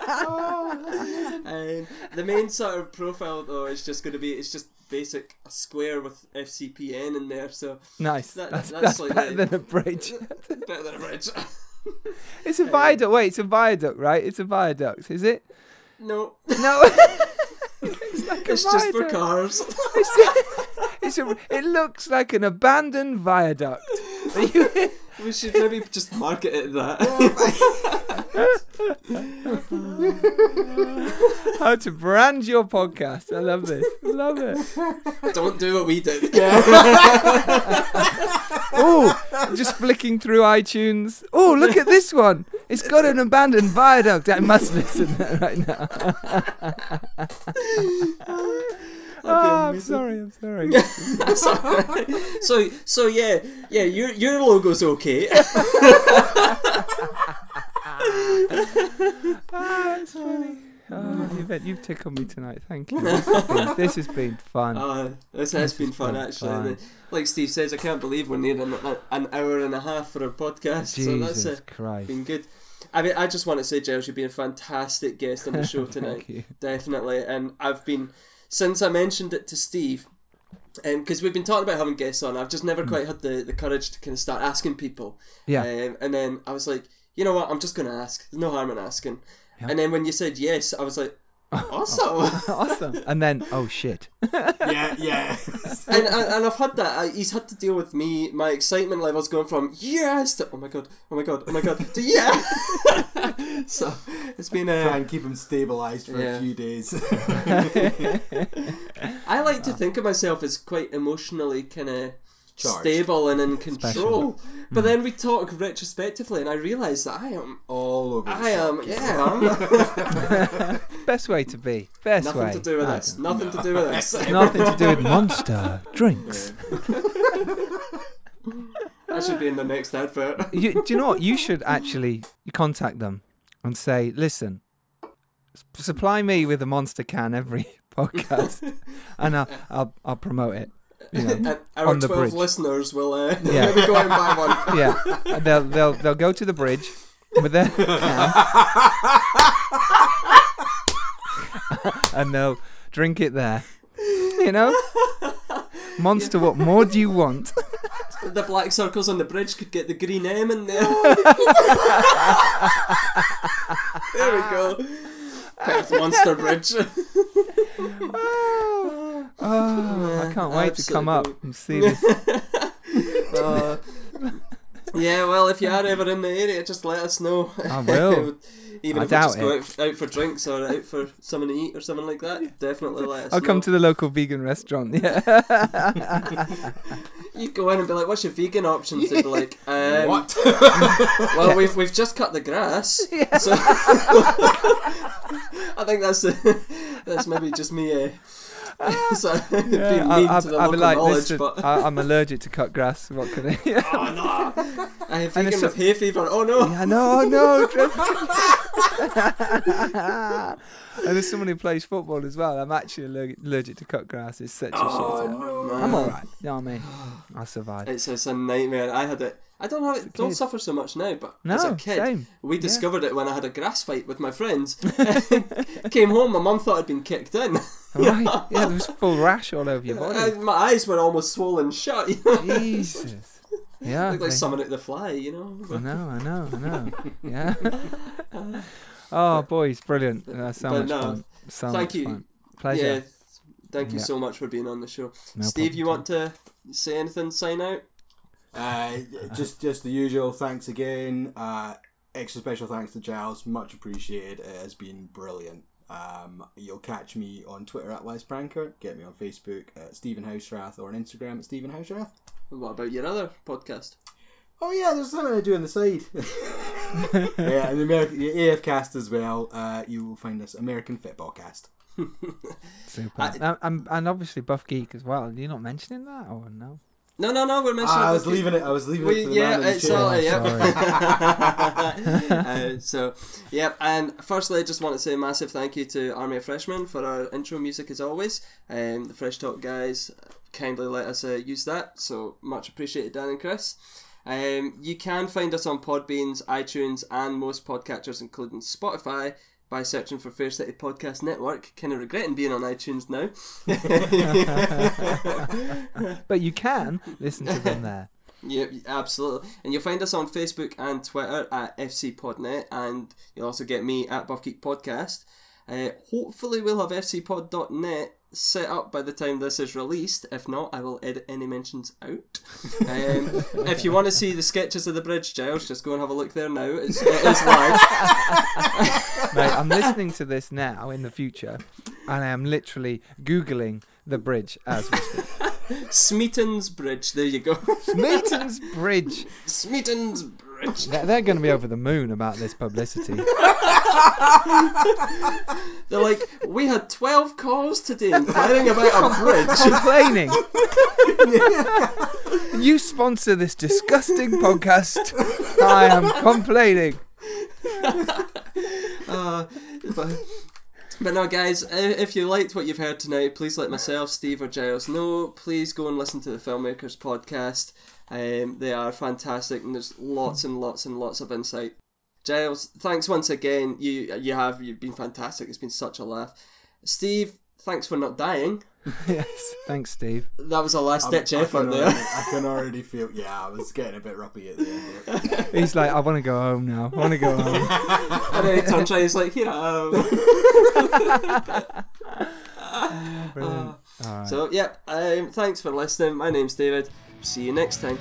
um, the main sort of profile though is just going to be it's just basic a square with FCPN in there, so Nice. That- that's that's that's like better the- than a bridge. better than a bridge. It's a viaduct. Wait, it's a viaduct, right? It's a viaduct, is it? no, No. it's like a it's just for viaduct. cars. It's a, it looks like an abandoned viaduct. We should maybe just market it that. How to brand your podcast. I love this. I love it. Don't do what we did. Oh, just flicking through iTunes. Oh, look at this one. It's got an abandoned viaduct. I must listen to that right now. oh, I'm sorry. I'm sorry. so so yeah yeah your your logo's okay. Ah, that's funny. Oh, you've, you've tickled me tonight. Thank you. This has been, this has been fun. Uh, this has been fun been actually. fun. Like Steve says, I can't believe we're near an, an hour and a half for our podcast. So that's Jesus Christ. been good. I mean, I just want to say, Giles, you've been a fantastic guest on the show tonight. Thank you. Definitely. And I've been, since I mentioned it to Steve, because we've been talking about having guests on, I've just never quite had the, the courage to kind of start asking people. Yeah. Um, and then I was like, you know what, I'm just going to ask. There's no harm in asking. Yeah. And then when you said yes, I was like, awesome. awesome. And then, oh shit. yeah, yeah. and, and and I've had that. I, he's had to deal with me. My excitement levels going from yes to oh my god, oh my god, oh my god to yeah. so it's been a Try and keep him stabilised for Yeah. a few days. I like to think of myself as quite emotionally kind of Charged. stable and in control. Hmm. But then we talk retrospectively, and I realise that I am. All over. the I am. Yeah, I'm. Best way to be. Best Nothing way. to do with I this. Nothing to do with this. Nothing to do with monster drinks. That should be in the next advert. You, do you know what? You should actually contact them and say, listen, supply me with a monster can every podcast, and I'll I'll, I'll promote it. You know. Our On the twelve bridge. listeners will uh, Yeah. maybe go out and buy one. Yeah, they'll they'll they'll go to the bridge with their can, and they'll drink it there. You know, monster. What more do you want? The black circles on the bridge could get the green M in there. there we go. Perth Monster Bridge. Oh, I can't wait to come up and see this. Uh, yeah, well, if you are ever in the area, just let us know. I will. Even I if we just doubt go out, out for drinks or out for something to eat or something like that, definitely let us I'll know. come to the local vegan restaurant. Yeah. You go in and be like, "What's your vegan options?" They'd be like, um, What? Well, we've we've just cut the grass, so I think that's that's maybe just me. Uh, so Yeah, mean I, to the I, I'll be like, listen, but I, I'm allergic to cut grass. What can I? Yeah, oh no, I have And vegan it's with hay fever. Oh no, I know, no. Oh, and there's someone who plays football as well. I'm actually allergic, allergic to cut grass. It's such a shit. Oh, I'm all right. You know what I mean? I survived. It's, it's a nightmare. I had it. I don't have it. Don't suffer so much now, but No, as a kid, same. we discovered it when I had a grass fight with my friends. Came home, my mum thought I'd been kicked in. Right? Yeah, there was full rash all over your body. my eyes were almost swollen shut. You know? Jesus. Yeah. Looked like they- someone at the fly, you know. I know, I know, I know. Yeah. oh, boys, brilliant. Uh, so But much no, fun. So thank much you. fun. Pleasure. Yeah. Thank you Yeah. so much for being on the show. No Steve, you want to say anything? Sign out. Uh, just just the usual. Thanks again. Uh, extra special thanks to Giles. Much appreciated. It has been brilliant. Um, you'll catch me on Twitter at Wes Pranker. Get me on Facebook at Stephen Houserath or on Instagram at Stephen Houserath. What about your other podcast? Oh yeah, there's something I do on the side. yeah, and the American the AF cast as well. Uh, you will find us American Football Cast. Super. I- and, and, and obviously Buff Geek as well. You're not mentioning that, or no? No, no, no. We're mentioning. Ah, I was leaving it. I was leaving We, it. Yeah, it's all Oh, yeah. uh, so, yep. And firstly, I just want to say a massive thank you to Army of Freshmen for our intro music as always. Um, the Fresh Talk guys kindly let us uh, use that, so much appreciated, Dan and Chris. Um, you can find us on Podbeans, iTunes, and most podcatchers, including Spotify. By searching for Fair City Podcast Network, kind of regretting being on iTunes now. But you can listen to them there. Yep, absolutely. And you'll find us on Facebook and Twitter at FCPodNet, and you'll also get me at Buffgeek Podcast. Uh, hopefully, we'll have FCPod.net set up by the time this is released. If not, I will edit any mentions out. Um, if you want to see the sketches of the bridge, Giles, just go and have a look there now. It's, it is live. Mate, I'm listening to this now in the future, and I am literally Googling the bridge as we speak. Smeaton's Bridge. There you go. Smeaton's Bridge. Smeaton's Bridge. They're, they're going to be over the moon about this publicity. They're like, we had 12 calls today inquiring about a bridge. Complaining. you sponsor this disgusting podcast. I am complaining. Uh, but, but no, guys, i- if you liked what you've heard tonight, please let myself, Steve, or Giles know. Please go and listen to the Filmmakers podcast. Um, they are fantastic, and there's lots and lots and lots of insight. Giles, thanks once again. You you have you've been fantastic. It's been such a laugh. Steve, thanks for not dying. Yes. Thanks, Steve. That was a last ditch I effort can there. already- I can already feel. Yeah, I was getting a bit ruppy at the end. Of it. He's like, I want to go home now. I want to go home. and then he turns around, he's like, here I am. Brilliant. All right. So, yeah, um, thanks for listening. My name's David. See you next time.